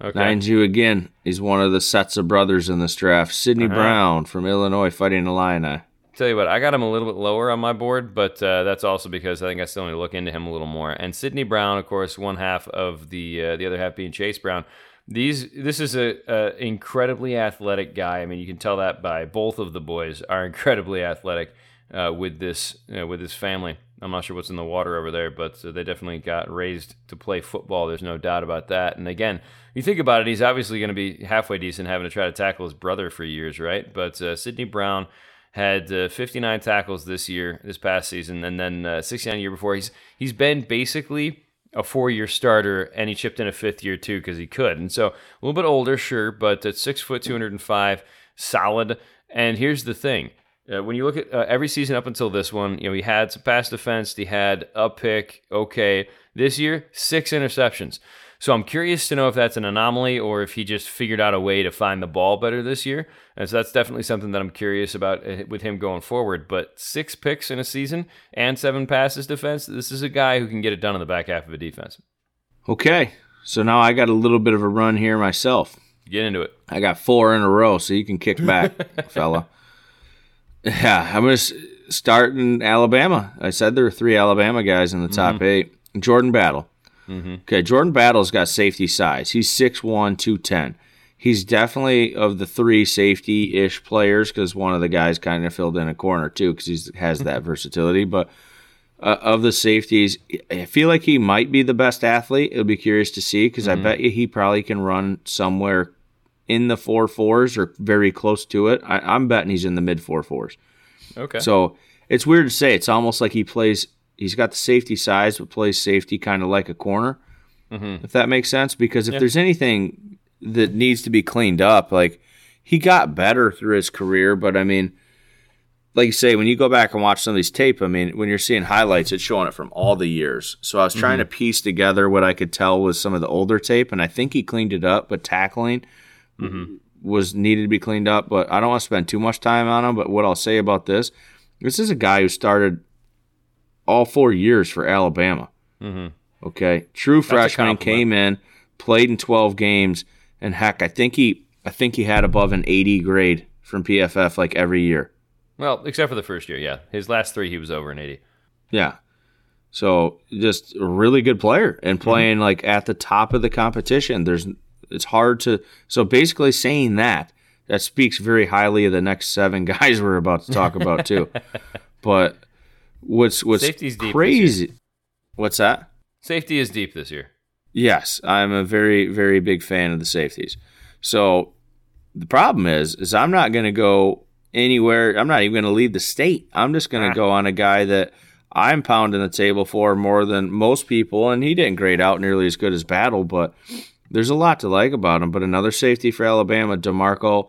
Speaker 1: Okay.
Speaker 2: Nine's you again. He's one of the sets of brothers in this draft. Sidney
Speaker 1: Uh-huh.
Speaker 2: Brown from Illinois fighting Illini.
Speaker 1: Tell you what, I got him a little bit lower on my board, but uh, that's also because I think I still need to look into him a little more. And Sidney Brown, of course, one half of the uh, the other half being Chase Brown. These this is a, a incredibly athletic guy. I mean, you can tell that by both of the boys are incredibly athletic uh, with this uh, with this family. I'm not sure what's in the water over there, but uh, they definitely got raised to play football. There's no doubt about that. And again, you think about it, he's obviously going to be halfway decent, having to try to tackle his brother for years, right? But uh, Sidney Brown had uh, 59 tackles this year, this past season, and then uh, 69 year before. He's he's been basically a four year starter, and he chipped in a fifth year too because he could. And so a little bit older, sure, but at six foot 205, solid. And here's the thing. Uh, when you look at uh, every season up until this one, you know he had some pass defense, he had a pick, okay. This year, six interceptions. So I'm curious to know if that's an anomaly or if he just figured out a way to find the ball better this year. And so that's definitely something that I'm curious about uh, with him going forward. But six picks in a season and seven passes defense, this is a guy who can get it done in the back half of a defense.
Speaker 2: Okay, so now I got a little bit of a run here myself.
Speaker 1: Get into it.
Speaker 2: I got four in a row, so you can kick back, fella. Yeah, I'm going to start in Alabama. I said there were three Alabama guys in the mm-hmm. top eight. Jordan Battle. Mm-hmm. Okay, Jordan Battle's got safety size. He's 6'1, 210. He's definitely of the three safety ish players because one of the guys kind of filled in a corner too because he has mm-hmm. that versatility. But uh, of the safeties, I feel like he might be the best athlete. It'll be curious to see because I bet you he probably can run somewhere in the four fours or very close to it. I, I'm betting he's in the mid four fours.
Speaker 1: Okay.
Speaker 2: So it's weird to say. It's almost like he plays. He's got the safety size, but plays safety kind of like a corner. Mm-hmm. If that makes sense, because if there's anything that needs to be cleaned up, like he got better through his career, but I mean, like you say, when you go back and watch some of these tape, I mean, when you're seeing highlights, it's showing it from all the years. So I was trying mm-hmm. to piece together what I could tell was some of the older tape, and I think he cleaned it up, but tackling Mm-hmm. was needed to be cleaned up. But I don't want to spend too much time on him. But what I'll say about this, this is a guy who started all four years for Alabama. Mm-hmm. Okay, true freshman came in, played in 12 games, and heck, I think he, I think he had above an 80 grade from PFF like every year.
Speaker 1: well, except for the first year, yeah. His last three, he was over an 80.
Speaker 2: Yeah. So just a really good player and mm-hmm. playing like at the top of the competition. There's it's hard to. So basically, saying that that speaks very highly of the next seven guys we're about to talk about too. but what's what's
Speaker 1: Safety's deep
Speaker 2: crazy? What's that?
Speaker 1: Safety is deep this year.
Speaker 2: Yes, I'm a very very big fan of the safeties. So the problem is is I'm not going to go anywhere. I'm not even going to leave the state. I'm just going to
Speaker 1: Ah.
Speaker 2: go on a guy that I'm pounding the table for more than most people and he didn't grade out nearly as good as Battle, but there's a lot to like about him, but another safety for Alabama, DeMarcco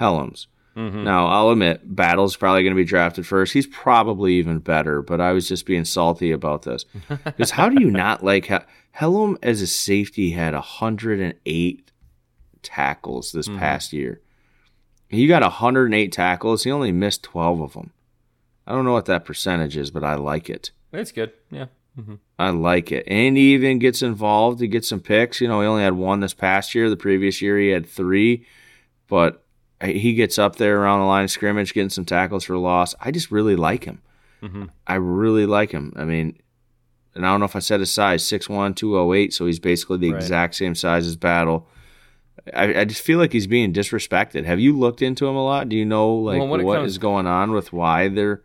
Speaker 2: Hellams.
Speaker 1: Mm-hmm.
Speaker 2: Now, I'll admit, Battle's probably going to be drafted first. He's probably even better, but I was just being salty about this. Because how do you not like Helm as a safety had 108 tackles this
Speaker 1: Mm-hmm.
Speaker 2: past year? He got 108 tackles. He only missed 12 of them. I don't know what that percentage is, but I like it.
Speaker 1: It's good. Yeah.
Speaker 2: I like it. And he even gets involved. He gets some picks. You know, he only had one this past year. The previous year he had three, but he gets up there around the line of scrimmage, getting some tackles for loss. I just really like him.
Speaker 1: Mhm.
Speaker 2: I really like him. I mean, and I don't know if I said his size, 6'1", 208, so he's basically the
Speaker 1: Right.
Speaker 2: exact same size as Battle. I, I just feel like he's being disrespected. Have you looked into him a lot? Do you know like
Speaker 1: Well,
Speaker 2: what
Speaker 1: it
Speaker 2: is
Speaker 1: comes-
Speaker 2: going on with why they're?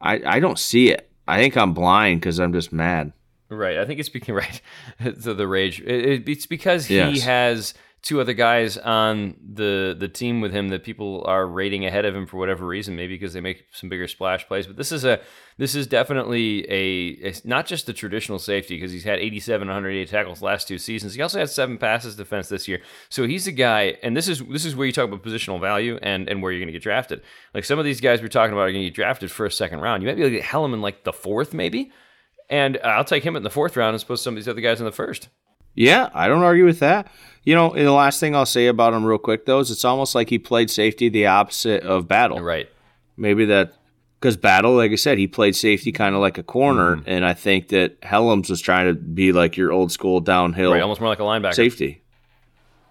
Speaker 2: I I don't see it. I think I'm blind because I'm just mad.
Speaker 1: Right. I think it's speaking right to the rage. It, it- it's because he
Speaker 2: Yes.
Speaker 1: has two other guys on the the team with him that people are rating ahead of him for whatever reason. Maybe because they make some bigger splash plays. But this is a this is definitely a it's not just a traditional safety because he's had 87, 108 tackles last two seasons. He also had seven passes defense this year. So he's a guy, and this is this is where you talk about positional value and and where you're going to get drafted. Like some of these guys we're talking about are going to get drafted first, second round. You might be able to get Hellams like the fourth, maybe. And I'll take him in the fourth round as opposed to some of these other guys in the first.
Speaker 2: Yeah, I don't argue with that. You know, and the last thing I'll say about him real quick though is it's almost like he played safety the opposite of Battle.
Speaker 1: Right.
Speaker 2: Maybe that because Battle, like I said, he played safety kind of like a corner,
Speaker 1: Mm-hmm.
Speaker 2: and I think that Hellams was trying to be like your old school downhill
Speaker 1: Right. Almost more like a linebacker.
Speaker 2: safety.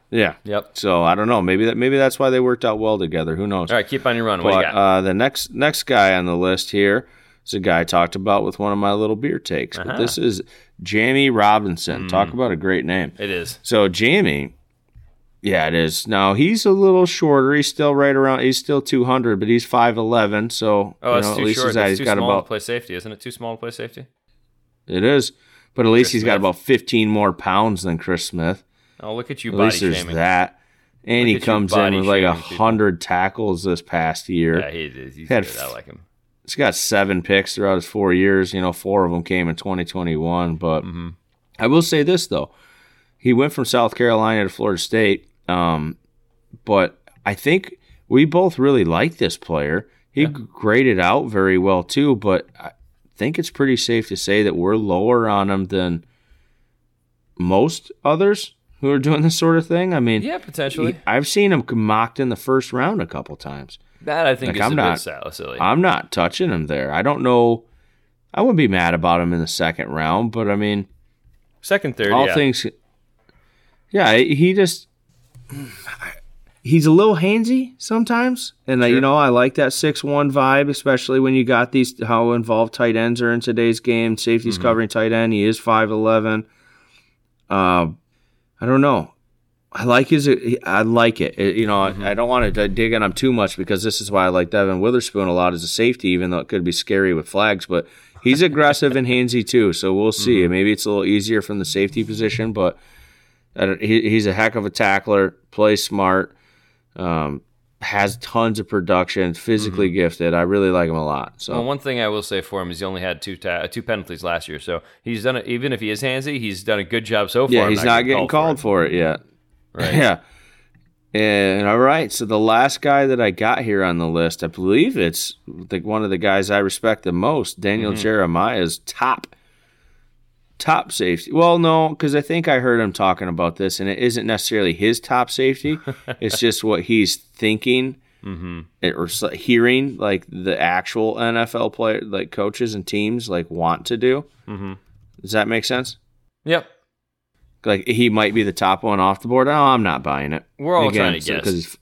Speaker 2: Yeah.
Speaker 1: Yep.
Speaker 2: So I don't know. Maybe that maybe that's why they worked out well together. Who knows?
Speaker 1: All right. Keep on your run. What
Speaker 2: But
Speaker 1: you got?
Speaker 2: uh, the next next guy on the list here is a guy I talked about with one of my little beer takes. But
Speaker 1: Uh-huh.
Speaker 2: this is Jammie Robinson.
Speaker 1: Mm.
Speaker 2: Talk about a great name.
Speaker 1: it is.
Speaker 2: So Jamie, yeah, it is. Now he's a little shorter. He's still right around. He's still two hundred, but he's five eleven. So
Speaker 1: Oh,
Speaker 2: you know, at least
Speaker 1: short.
Speaker 2: he's,
Speaker 1: That's
Speaker 2: he's
Speaker 1: too
Speaker 2: got
Speaker 1: small
Speaker 2: about
Speaker 1: to play safety, isn't it? Too small to play safety.
Speaker 2: it is. But at least
Speaker 1: Chris
Speaker 2: he's got about fifteen more pounds than Chris Smith.
Speaker 1: Oh, look at you,
Speaker 2: At
Speaker 1: body
Speaker 2: least there's
Speaker 1: shaming.
Speaker 2: that. And
Speaker 1: Look
Speaker 2: he comes in with like a hundred tackles this past year.
Speaker 1: Yeah, he is. He's
Speaker 2: Had
Speaker 1: good. I like him.
Speaker 2: He's got seven picks throughout his four years. You know, four of them came in 2021. But
Speaker 1: Mm-hmm.
Speaker 2: I will say this though, he went from South Carolina to Florida State. Um, but I think we both really like this player. He graded out very well too. But I think it's pretty safe to say that we're lower on him than most others who are doing this sort of thing. I mean,
Speaker 1: Yeah, potentially.
Speaker 2: he- I've seen him mocked in the first round a couple times.
Speaker 1: That I think
Speaker 2: like,
Speaker 1: is
Speaker 2: I'm
Speaker 1: a
Speaker 2: not-
Speaker 1: bit silly.
Speaker 2: I'm not touching him there. I don't know. I wouldn't be mad about him in the second round, but I mean,
Speaker 1: Second, third.
Speaker 2: all
Speaker 1: yeah.
Speaker 2: things. Yeah, he just. He's a little handsy sometimes, and uh, you know I like that six one vibe, especially when you got these how involved tight ends are in today's game. Safety's
Speaker 1: Mm-hmm.
Speaker 2: covering tight end. He is five eleven. Uh, I don't know. I like his. I like it. It- you know,
Speaker 1: Mm-hmm.
Speaker 2: I, I don't want to dig in on him too much because this is why I like Devon Witherspoon a lot as a safety, even though it could be scary with flags. But he's aggressive and handsy too, so we'll see.
Speaker 1: Mm-hmm.
Speaker 2: Maybe it's a little easier from the safety position, but I don't- he, he's a heck of a tackler. Plays smart. Um, has tons of production. Physically gifted. I really like him a lot. So
Speaker 1: Mm-hmm. Well, one thing I will say for him is he only had two ta- two penalties last year, so he's done it. Even if he is handsy, he's done a good job so far.
Speaker 2: yeah,
Speaker 1: I'm
Speaker 2: he's not getting called
Speaker 1: for
Speaker 2: for it yet.
Speaker 1: Right?
Speaker 2: Yeah. And all right, so the last guy that I got here on the list, I believe it's the, one of the guys I respect the most, Daniel
Speaker 1: Mm-hmm.
Speaker 2: Jeremiah's top top safety. Well, no, because I think I heard him talking about this, and it isn't necessarily his top safety. it's just what he's thinking
Speaker 1: Mm-hmm.
Speaker 2: or hearing, like the actual NFL player, like coaches and teams, like want to do.
Speaker 1: Mm-hmm.
Speaker 2: Does that make sense?
Speaker 1: Yep.
Speaker 2: Like he might be the top one off the board. Oh, I'm not buying it.
Speaker 1: We're all trying to
Speaker 2: so-
Speaker 1: guess.
Speaker 2: 'cause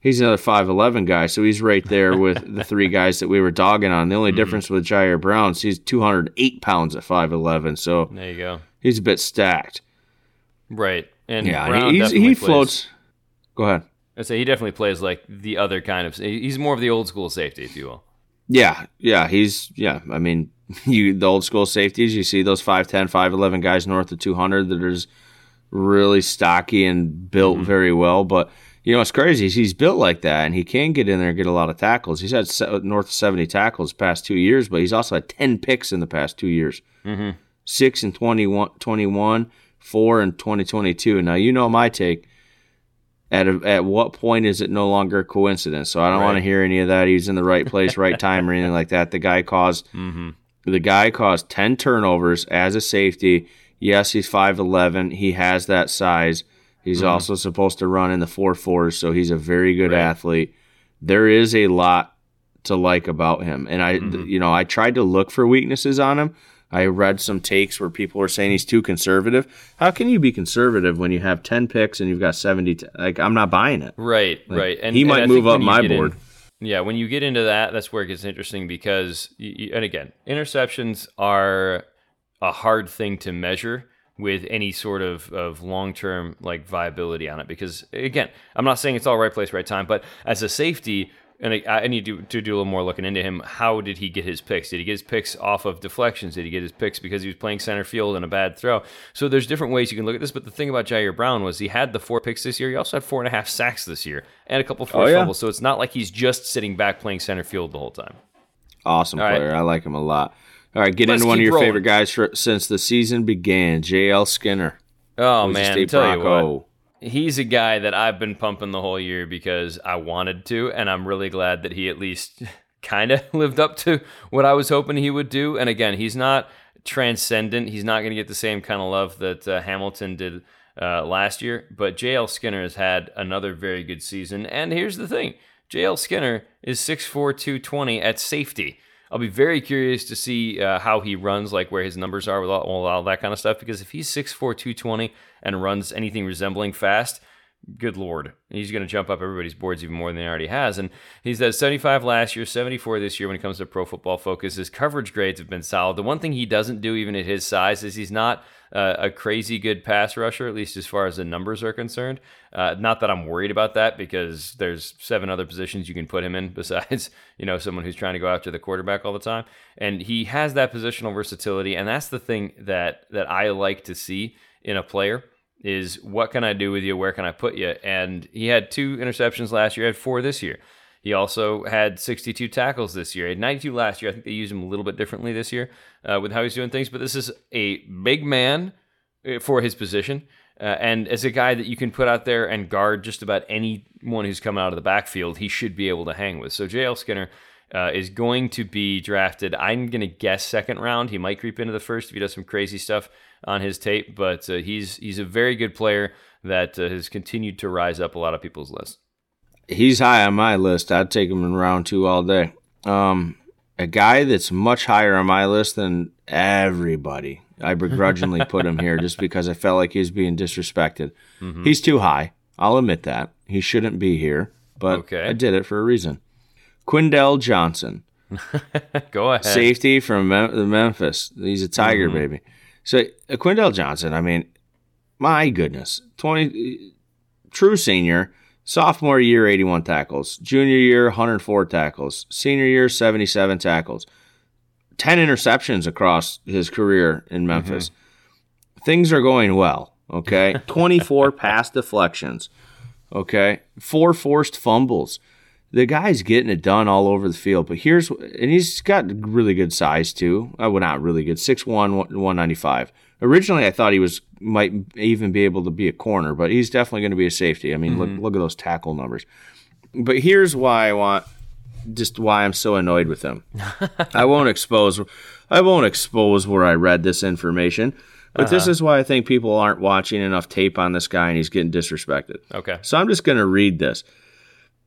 Speaker 2: he's, another five eleven guy, so he's right there with the three guys that we were dogging on. The only
Speaker 1: Mm-hmm.
Speaker 2: difference with Ji'Ayir Brown, is he's two hundred eight pounds at five eleven, so
Speaker 1: There you go.
Speaker 2: he's a bit stacked.
Speaker 1: Right. And
Speaker 2: Yeah, he
Speaker 1: plays-
Speaker 2: floats. Go ahead.
Speaker 1: I'd say he definitely plays like the other kind of. He's more of the old school safety, if you will.
Speaker 2: Yeah, yeah, he's yeah. I mean, you the old school safeties. You see those 5'10", 5'11 guys north of two hundred that are really stocky and built very well. But you know, it's crazy he's built like that, and he can get in there and get a lot of tackles. He's had north of seventy tackles the past two years, but he's also had ten picks in the past two years.
Speaker 1: Mm-hmm.
Speaker 2: Six and 21, 21 four and twenty twenty two. Now you know my take. At, a, at what point is it no longer a coincidence? So I don't want to hear any of that. He's in the right place, right time, or anything like that. The guy caused
Speaker 1: Mm-hmm.
Speaker 2: The guy caused 10 turnovers as a safety. Yes, he's 5'11. He has that size. He's
Speaker 1: Mhm.
Speaker 2: also supposed to run in the 4 4s, so he's a very good
Speaker 1: Right.
Speaker 2: athlete. There is a lot to like about him. And I,
Speaker 1: Mhm.
Speaker 2: you know, I tried to look for weaknesses on him. I read some takes where people were saying he's too conservative. How can you be conservative when you have 10 picks and you've got 70? T- like, I'm not buying it.
Speaker 1: Right,
Speaker 2: Like,
Speaker 1: right. And
Speaker 2: he might
Speaker 1: I
Speaker 2: move up my
Speaker 1: get in-
Speaker 2: board.
Speaker 1: Yeah, when you get into that, that's where it gets interesting because, y y and again, interceptions are a hard thing to measure with any sort of, of long term like viability on it. Because again, I'm not saying it's all right place, right time, but as a safety, and I, I need to, to do a little more looking into him. How did he get his picks? Did he get his picks off of deflections? Did he get his picks because he was playing center field and a bad throw? So there's different ways you can look at this. But the thing about Ji'Ayir Brown was he had the four picks this year. He also had four and a half sacks this year and a couple forced
Speaker 2: Oh, yeah.
Speaker 1: fumbles. So it's not like he's just sitting back playing center field the whole time.
Speaker 2: Awesome
Speaker 1: All right.
Speaker 2: player. I like him a lot. All right, get
Speaker 1: Let's
Speaker 2: into one of your
Speaker 1: rolling.
Speaker 2: favorite guys for, since the season began, J.L. Skinner.
Speaker 1: Oh man,
Speaker 2: State
Speaker 1: tell you what. He's a guy that I've been pumping the whole year because I wanted to, and I'm really glad that he at least kind of lived up to what I was hoping he would do. And again, he's not transcendent. He's not going to get the same kind of love that uh, Hamilton did uh, last year. But JL Skinner has had another very good season. And here's the thing JL Skinner is 6'4, 220 at safety. I'll be very curious to see uh, how he runs, like where his numbers are with all, all, that kind of stuff. Because if he's 6'4, 220 and runs anything resembling fast, good lord, he's going to jump up everybody's boards even more than he already has. And he's at 75 last year, 74 this year when it comes to Pro Football Focus. His coverage grades have been solid. The one thing he doesn't do, even at his size, is he's not uh, a crazy good pass rusher, at least as far as the numbers are concerned. Uh, not that I'm worried about that because there's seven other positions you can put him in besides, you know, someone who's trying to go after the quarterback all the time. And he has that positional versatility, and that's the thing that that I like to see in a player is what can I do with you? Where can I put you? And he had two interceptions last year, had four this year. He also had 62 tackles this year. He had 92 last year. I think they used him a little bit differently this year uh, with how he's doing things. But this is a big man uh, for his position. Uh, and as a guy that you can put out there and guard just about anyone who's coming out of the backfield, he should be able to hang with. So JL Skinner uh, is going to be drafted. I'm going to guess second round. He might creep into the first if he does some crazy stuff on his tape, but uh, he's he's a very good player that uh, has continued to rise up a lot of people's lists.
Speaker 2: He's high on my list. I'd take him in round two all day. Um, a guy that's much higher on my list than everybody. I begrudgingly put him here just because I felt like he was being disrespected.
Speaker 1: Mm-hmm.
Speaker 2: He's too high. I'll admit that. He shouldn't be here, but
Speaker 1: Okay.
Speaker 2: I did it for a reason. Quindell Johnson.
Speaker 1: Go ahead.
Speaker 2: safety from Mem- Memphis. He's a Tiger
Speaker 1: Mhm.
Speaker 2: baby. So uh, Quindell Johnson. I mean, my goodness, twenty true senior, sophomore year, eighty-one tackles, junior year, one hundred four tackles, senior year, seventy-seven tackles, ten interceptions across his career in Memphis. Things are going well. Okay, twenty-four pass deflections. Okay, four forced fumbles the guy's getting it done all over the field. But here's and he's got really good size too. Uh, well, not really good. 6'1", 195. Originally, I thought he was might even be able to be a corner, but he's definitely going to be a safety. I mean, look look at those tackle numbers. But here's why I want just why I'm so annoyed with him. I won't expose I won't expose where I read this information. But this is why I think people aren't watching enough tape on this guy and he's getting disrespected.
Speaker 1: Okay.
Speaker 2: So I'm just going to read this.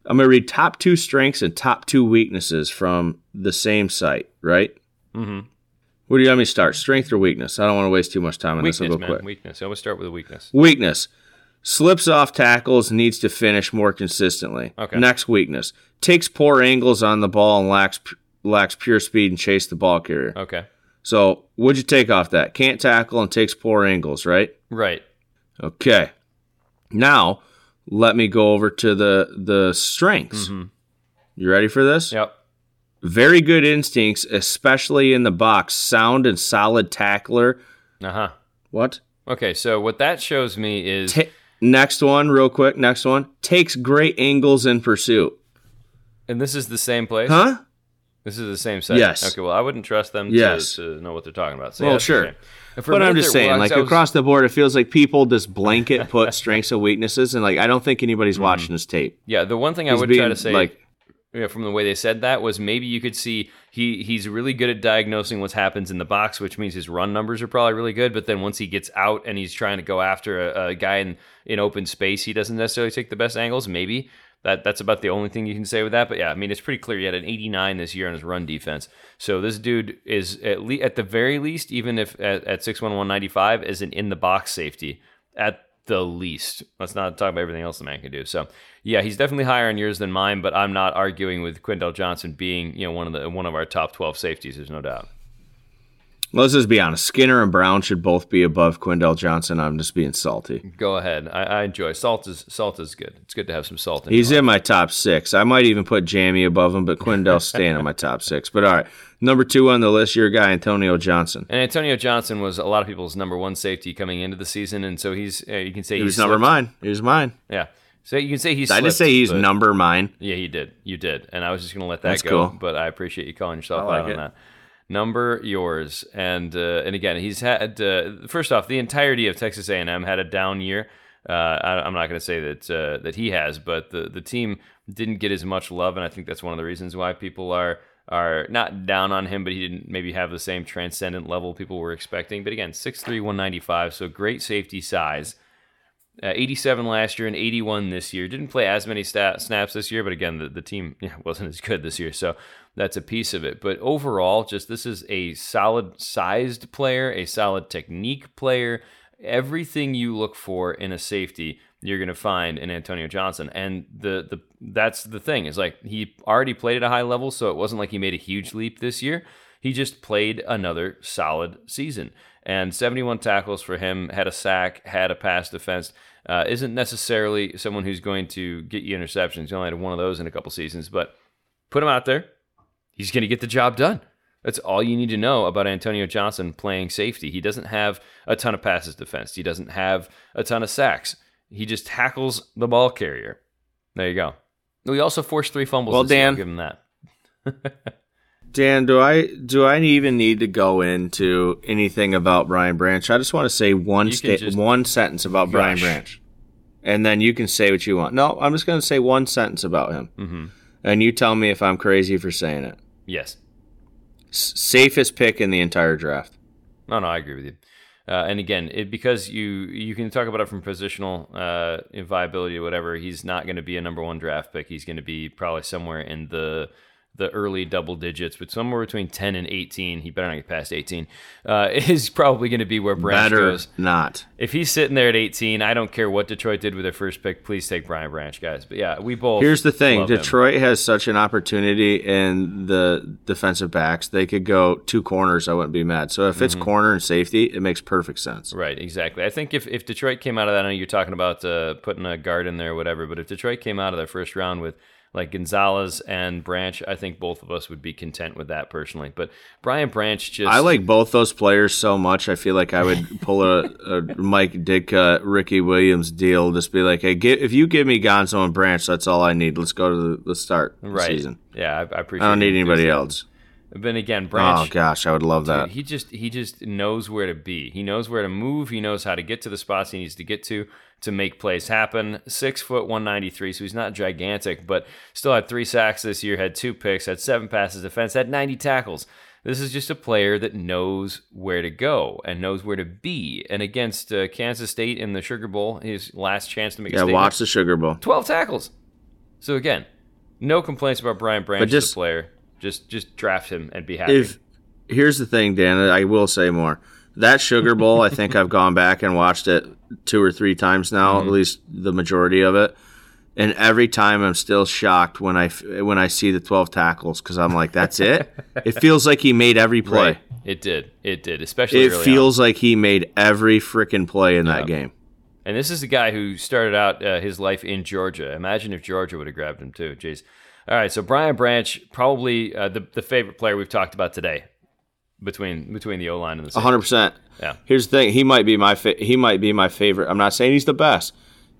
Speaker 2: I'm going to read top two strengths and top two weaknesses from the same site, right?
Speaker 1: Mm-hmm.
Speaker 2: Where do you want me to start? Strength or weakness? I don't want to waste too much time on this.
Speaker 1: Weakness,
Speaker 2: I'll go
Speaker 1: man.
Speaker 2: quick.
Speaker 1: Weakness. I always start with a weakness.
Speaker 2: Weakness. Slips off tackles, needs to finish more consistently.
Speaker 1: Okay.
Speaker 2: Next weakness. Takes poor angles on the ball and lacks lacks pure speed and chase the ball carrier.
Speaker 1: Okay.
Speaker 2: So, what'd you take off that? Can't tackle and takes poor angles, right?
Speaker 1: Right.
Speaker 2: Okay. Now, let me go over to the the strengths. You ready for this?
Speaker 1: Yep.
Speaker 2: Very good instincts, especially in the box. Sound and solid tackler.
Speaker 1: Uh huh.
Speaker 2: What?
Speaker 1: Okay, so what that shows me is
Speaker 2: Ta- next one, real quick. Next one takes great angles in pursuit.
Speaker 1: and this is the same place?
Speaker 2: Huh?
Speaker 1: This is the same set.
Speaker 2: Yes.
Speaker 1: Okay, well I wouldn't trust them
Speaker 2: Yes.
Speaker 1: to, to know what they're talking about. So
Speaker 2: Well,
Speaker 1: yeah,
Speaker 2: sure.
Speaker 1: The same. And for
Speaker 2: But I'm just saying,
Speaker 1: well,
Speaker 2: like
Speaker 1: was-
Speaker 2: across the board, it feels like people just blanket put strengths and weaknesses, and like I don't think anybody's mm-hmm. watching this tape.
Speaker 1: Yeah, the one thing I
Speaker 2: He's
Speaker 1: would try to say
Speaker 2: like-
Speaker 1: yeah, from the way they said that was maybe you could see he he's really good at diagnosing what happens in the box, which means his run numbers are probably really good. But then once he gets out and he's trying to go after a, a guy in, in open space, he doesn't necessarily take the best angles. Maybe that that's about the only thing you can say with that. But yeah, I mean it's pretty clear he had an 89 this year on his run defense. So this dude is at le- at the very least, even if at, at 6'1", 195, is an in the box safety at the least. Let's not talk about everything else the man can do. So yeah, he's definitely higher in yours than mine, but I'm not arguing with Quindell Johnson being, you know, one of the one of our top 12 safeties, there's no doubt.
Speaker 2: Let's just be honest. Skinner and Brown should both be above Quindell Johnson. I'm just being salty.
Speaker 1: Go ahead. I, I enjoy salt is salt is good. It's good to have some salt in
Speaker 2: He's in my top six. I might even put Jamie above him, but Quindell's staying in my top six. But all right, number two on the list, your guy Antonio Johnson.
Speaker 1: And Antonio Johnson was a lot of people's number one safety coming into the season, and so he's uh, you can say
Speaker 2: He was number mine. He was mine.
Speaker 1: Yeah, so you can say he's.
Speaker 2: I just say he's number mine.
Speaker 1: Yeah, he did. You did, and I was just gonna let that
Speaker 2: That's
Speaker 1: go.
Speaker 2: cool.
Speaker 1: But I appreciate you calling yourself
Speaker 2: like
Speaker 1: out on that. Number yours, and uh, and again, he's had uh, first off the entirety of Texas A&M had a down year. Uh, I, I'm not going to say that uh, that he has, but the the team didn't get as much love, and I think that's one of the reasons why people are are not down on him, but he didn't maybe have the same transcendent level people were expecting. But again, 6'3", 195, so great safety size. Uh, 87 last year and 81 this year. Didn't play as many stat, snaps this year, but again, the, the team yeah, wasn't as good this year. So that's a piece of it. But overall, just this is a solid sized player, a solid technique player. Everything you look for in a safety, you're going to find in Antonio Johnson. And the, the that's the thing is like he already played at a high level, so it wasn't like he made a huge leap this year. He just played another solid season. And 71 tackles for him, had a sack, had a pass defense. Uh, isn't necessarily someone who's going to get you interceptions. He only had one of those in a couple seasons, but put him out there. He's going to get the job done. That's all you need to know about Antonio Johnson playing safety. He doesn't have a ton of passes defense. He doesn't have a ton of sacks. He just tackles the ball carrier. There you go. We also forced three fumbles.
Speaker 2: Well,
Speaker 1: this year. I'll
Speaker 2: Dan-
Speaker 1: give him that.
Speaker 2: Dan, do I do I even need to go into anything about Brian Branch? I just want to say one sta-
Speaker 1: just-
Speaker 2: one sentence about Brian Branch, and then you can say what you want. No, I'm just going to say one sentence about him,
Speaker 1: hmm
Speaker 2: and you tell me if I'm crazy for saying it.
Speaker 1: Yes.
Speaker 2: S- safest pick in the entire draft.
Speaker 1: No, no, I agree with you. Uh, and again, it, because you you can talk about it from positional uh, viability or whatever. He's not going to be a number one draft pick. He's going to be probably somewhere in the the early double digits, but somewhere between ten and eighteen. He better not get past eighteen. Uh, is probably going to be where Branch
Speaker 2: Better
Speaker 1: goes.
Speaker 2: not.
Speaker 1: If he's sitting there at eighteen, I don't care what Detroit did with their first pick. Please take Brian Branch, guys. But yeah, we both.
Speaker 2: Here's the thing:
Speaker 1: love him.
Speaker 2: Detroit has such an opportunity in the defensive backs. They could go two corners. I wouldn't be mad. So if it's
Speaker 1: Mm-hmm.
Speaker 2: corner and safety, it makes perfect sense.
Speaker 1: Right, exactly. I think if, if Detroit came out of that, I know you're talking about uh, putting a guard in there or whatever, but if Detroit came out of their first round with like Gonzalez and Branch, I think both of us would be content with that personally. But Brian Branch just.
Speaker 2: I like both those players so much. I feel like I would pull a, a Mike Ditka, Ricky Williams deal. Just be like, hey, gi- if you give me Gonzo and Branch, that's all I need. Let's go to the let's start
Speaker 1: right.
Speaker 2: season.
Speaker 1: Yeah, I, I appreciate
Speaker 2: I don't need anybody else.
Speaker 1: But again, Branch.
Speaker 2: Oh gosh, I would love that.
Speaker 1: He just he just knows where to be. He knows where to move. He knows how to get to the spots he needs to get to to make plays happen. Six foot one ninety three, so he's not gigantic, but still had three sacks this year, had two picks, had seven passes defense, had ninety tackles. This is just a player that knows where to go and knows where to be. And against uh, Kansas State in the Sugar Bowl, his last chance to make a
Speaker 2: yeah, watch the Sugar Bowl.
Speaker 1: twelve tackles. So again, no complaints about Brian Branch as
Speaker 2: just-
Speaker 1: a player. Just just draft him and be happy.
Speaker 2: If here's the thing, Dan, I will say more. That Sugar Bowl, I think I've gone back and watched it two or three times now,
Speaker 1: Mm-hmm.
Speaker 2: at least the majority of it. And every time I'm still shocked when I when I see the 12 tackles because I'm like, that's it. it feels like he made every play.
Speaker 1: Right. It did. It did. Especially
Speaker 2: It
Speaker 1: early on.
Speaker 2: feels like he made every freaking play in that game.
Speaker 1: And this is the guy who started out uh, his life in Georgia. Imagine if Georgia would have grabbed him too. Jeez. All right, so Brian Branch, probably uh, the the favorite player we've talked about today, between between the O line and the. safety.
Speaker 2: hundred percent.
Speaker 1: Yeah.
Speaker 2: Here's the thing. He might be my fa- he might be my favorite. I'm not saying he's the best.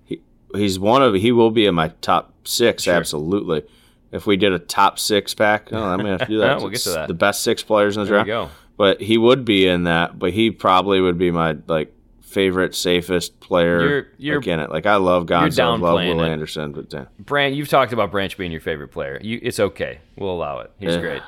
Speaker 2: He, he's one of he will be in my top six. Absolutely. If we did a top six pack, oh, I'm gonna have to do that.
Speaker 1: We'll get to that.
Speaker 2: The best six players in the
Speaker 1: There
Speaker 2: draft.
Speaker 1: go.
Speaker 2: But he would be in that. But he probably would be my like favorite, safest player.
Speaker 1: You're- you're-
Speaker 2: Again, it like I love Gonzo, love Will
Speaker 1: it.
Speaker 2: Anderson, but uh,
Speaker 1: Branch, you've talked about Branch being your favorite player. You, it's okay. We'll allow it. He's
Speaker 2: Yeah.
Speaker 1: great.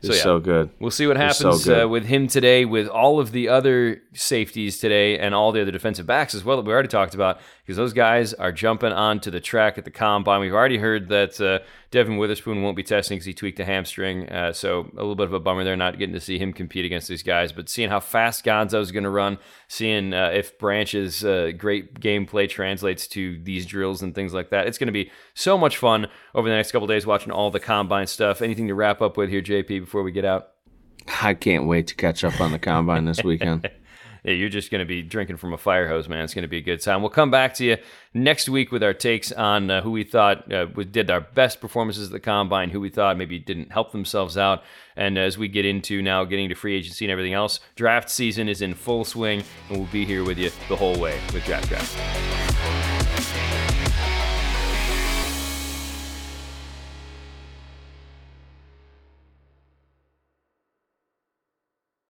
Speaker 2: he's
Speaker 1: So,
Speaker 2: so, good.
Speaker 1: We'll see what
Speaker 2: He's so
Speaker 1: happens uh, with him today, with all of the other safeties today, and all the other defensive backs as well that we already talked about, because those guys are jumping onto the track at the combine. We've already heard that uh, Devon Witherspoon won't be testing because he tweaked a hamstring, uh, so a little bit of a bummer there, not getting to see him compete against these guys. But seeing how fast Gonzo's going to run, seeing uh, if Branch's uh, great gameplay translates to these drills and things like that, it's going to be so much fun over the next couple days watching all the combine stuff. Anything to wrap up with here, JP, before we get out?
Speaker 2: I can't wait to catch up on the combine this weekend.
Speaker 1: Yeah, you're just going to be drinking from a fire hose, man. It's going to be a good time. We'll come back to you next week with our takes on uh, who we thought uh, did our best performances at the combine, who we thought maybe didn't help themselves out. And as we get into now getting to free agency and everything else, draft season is in full swing, and we'll be here with you the whole way with Draft Craft.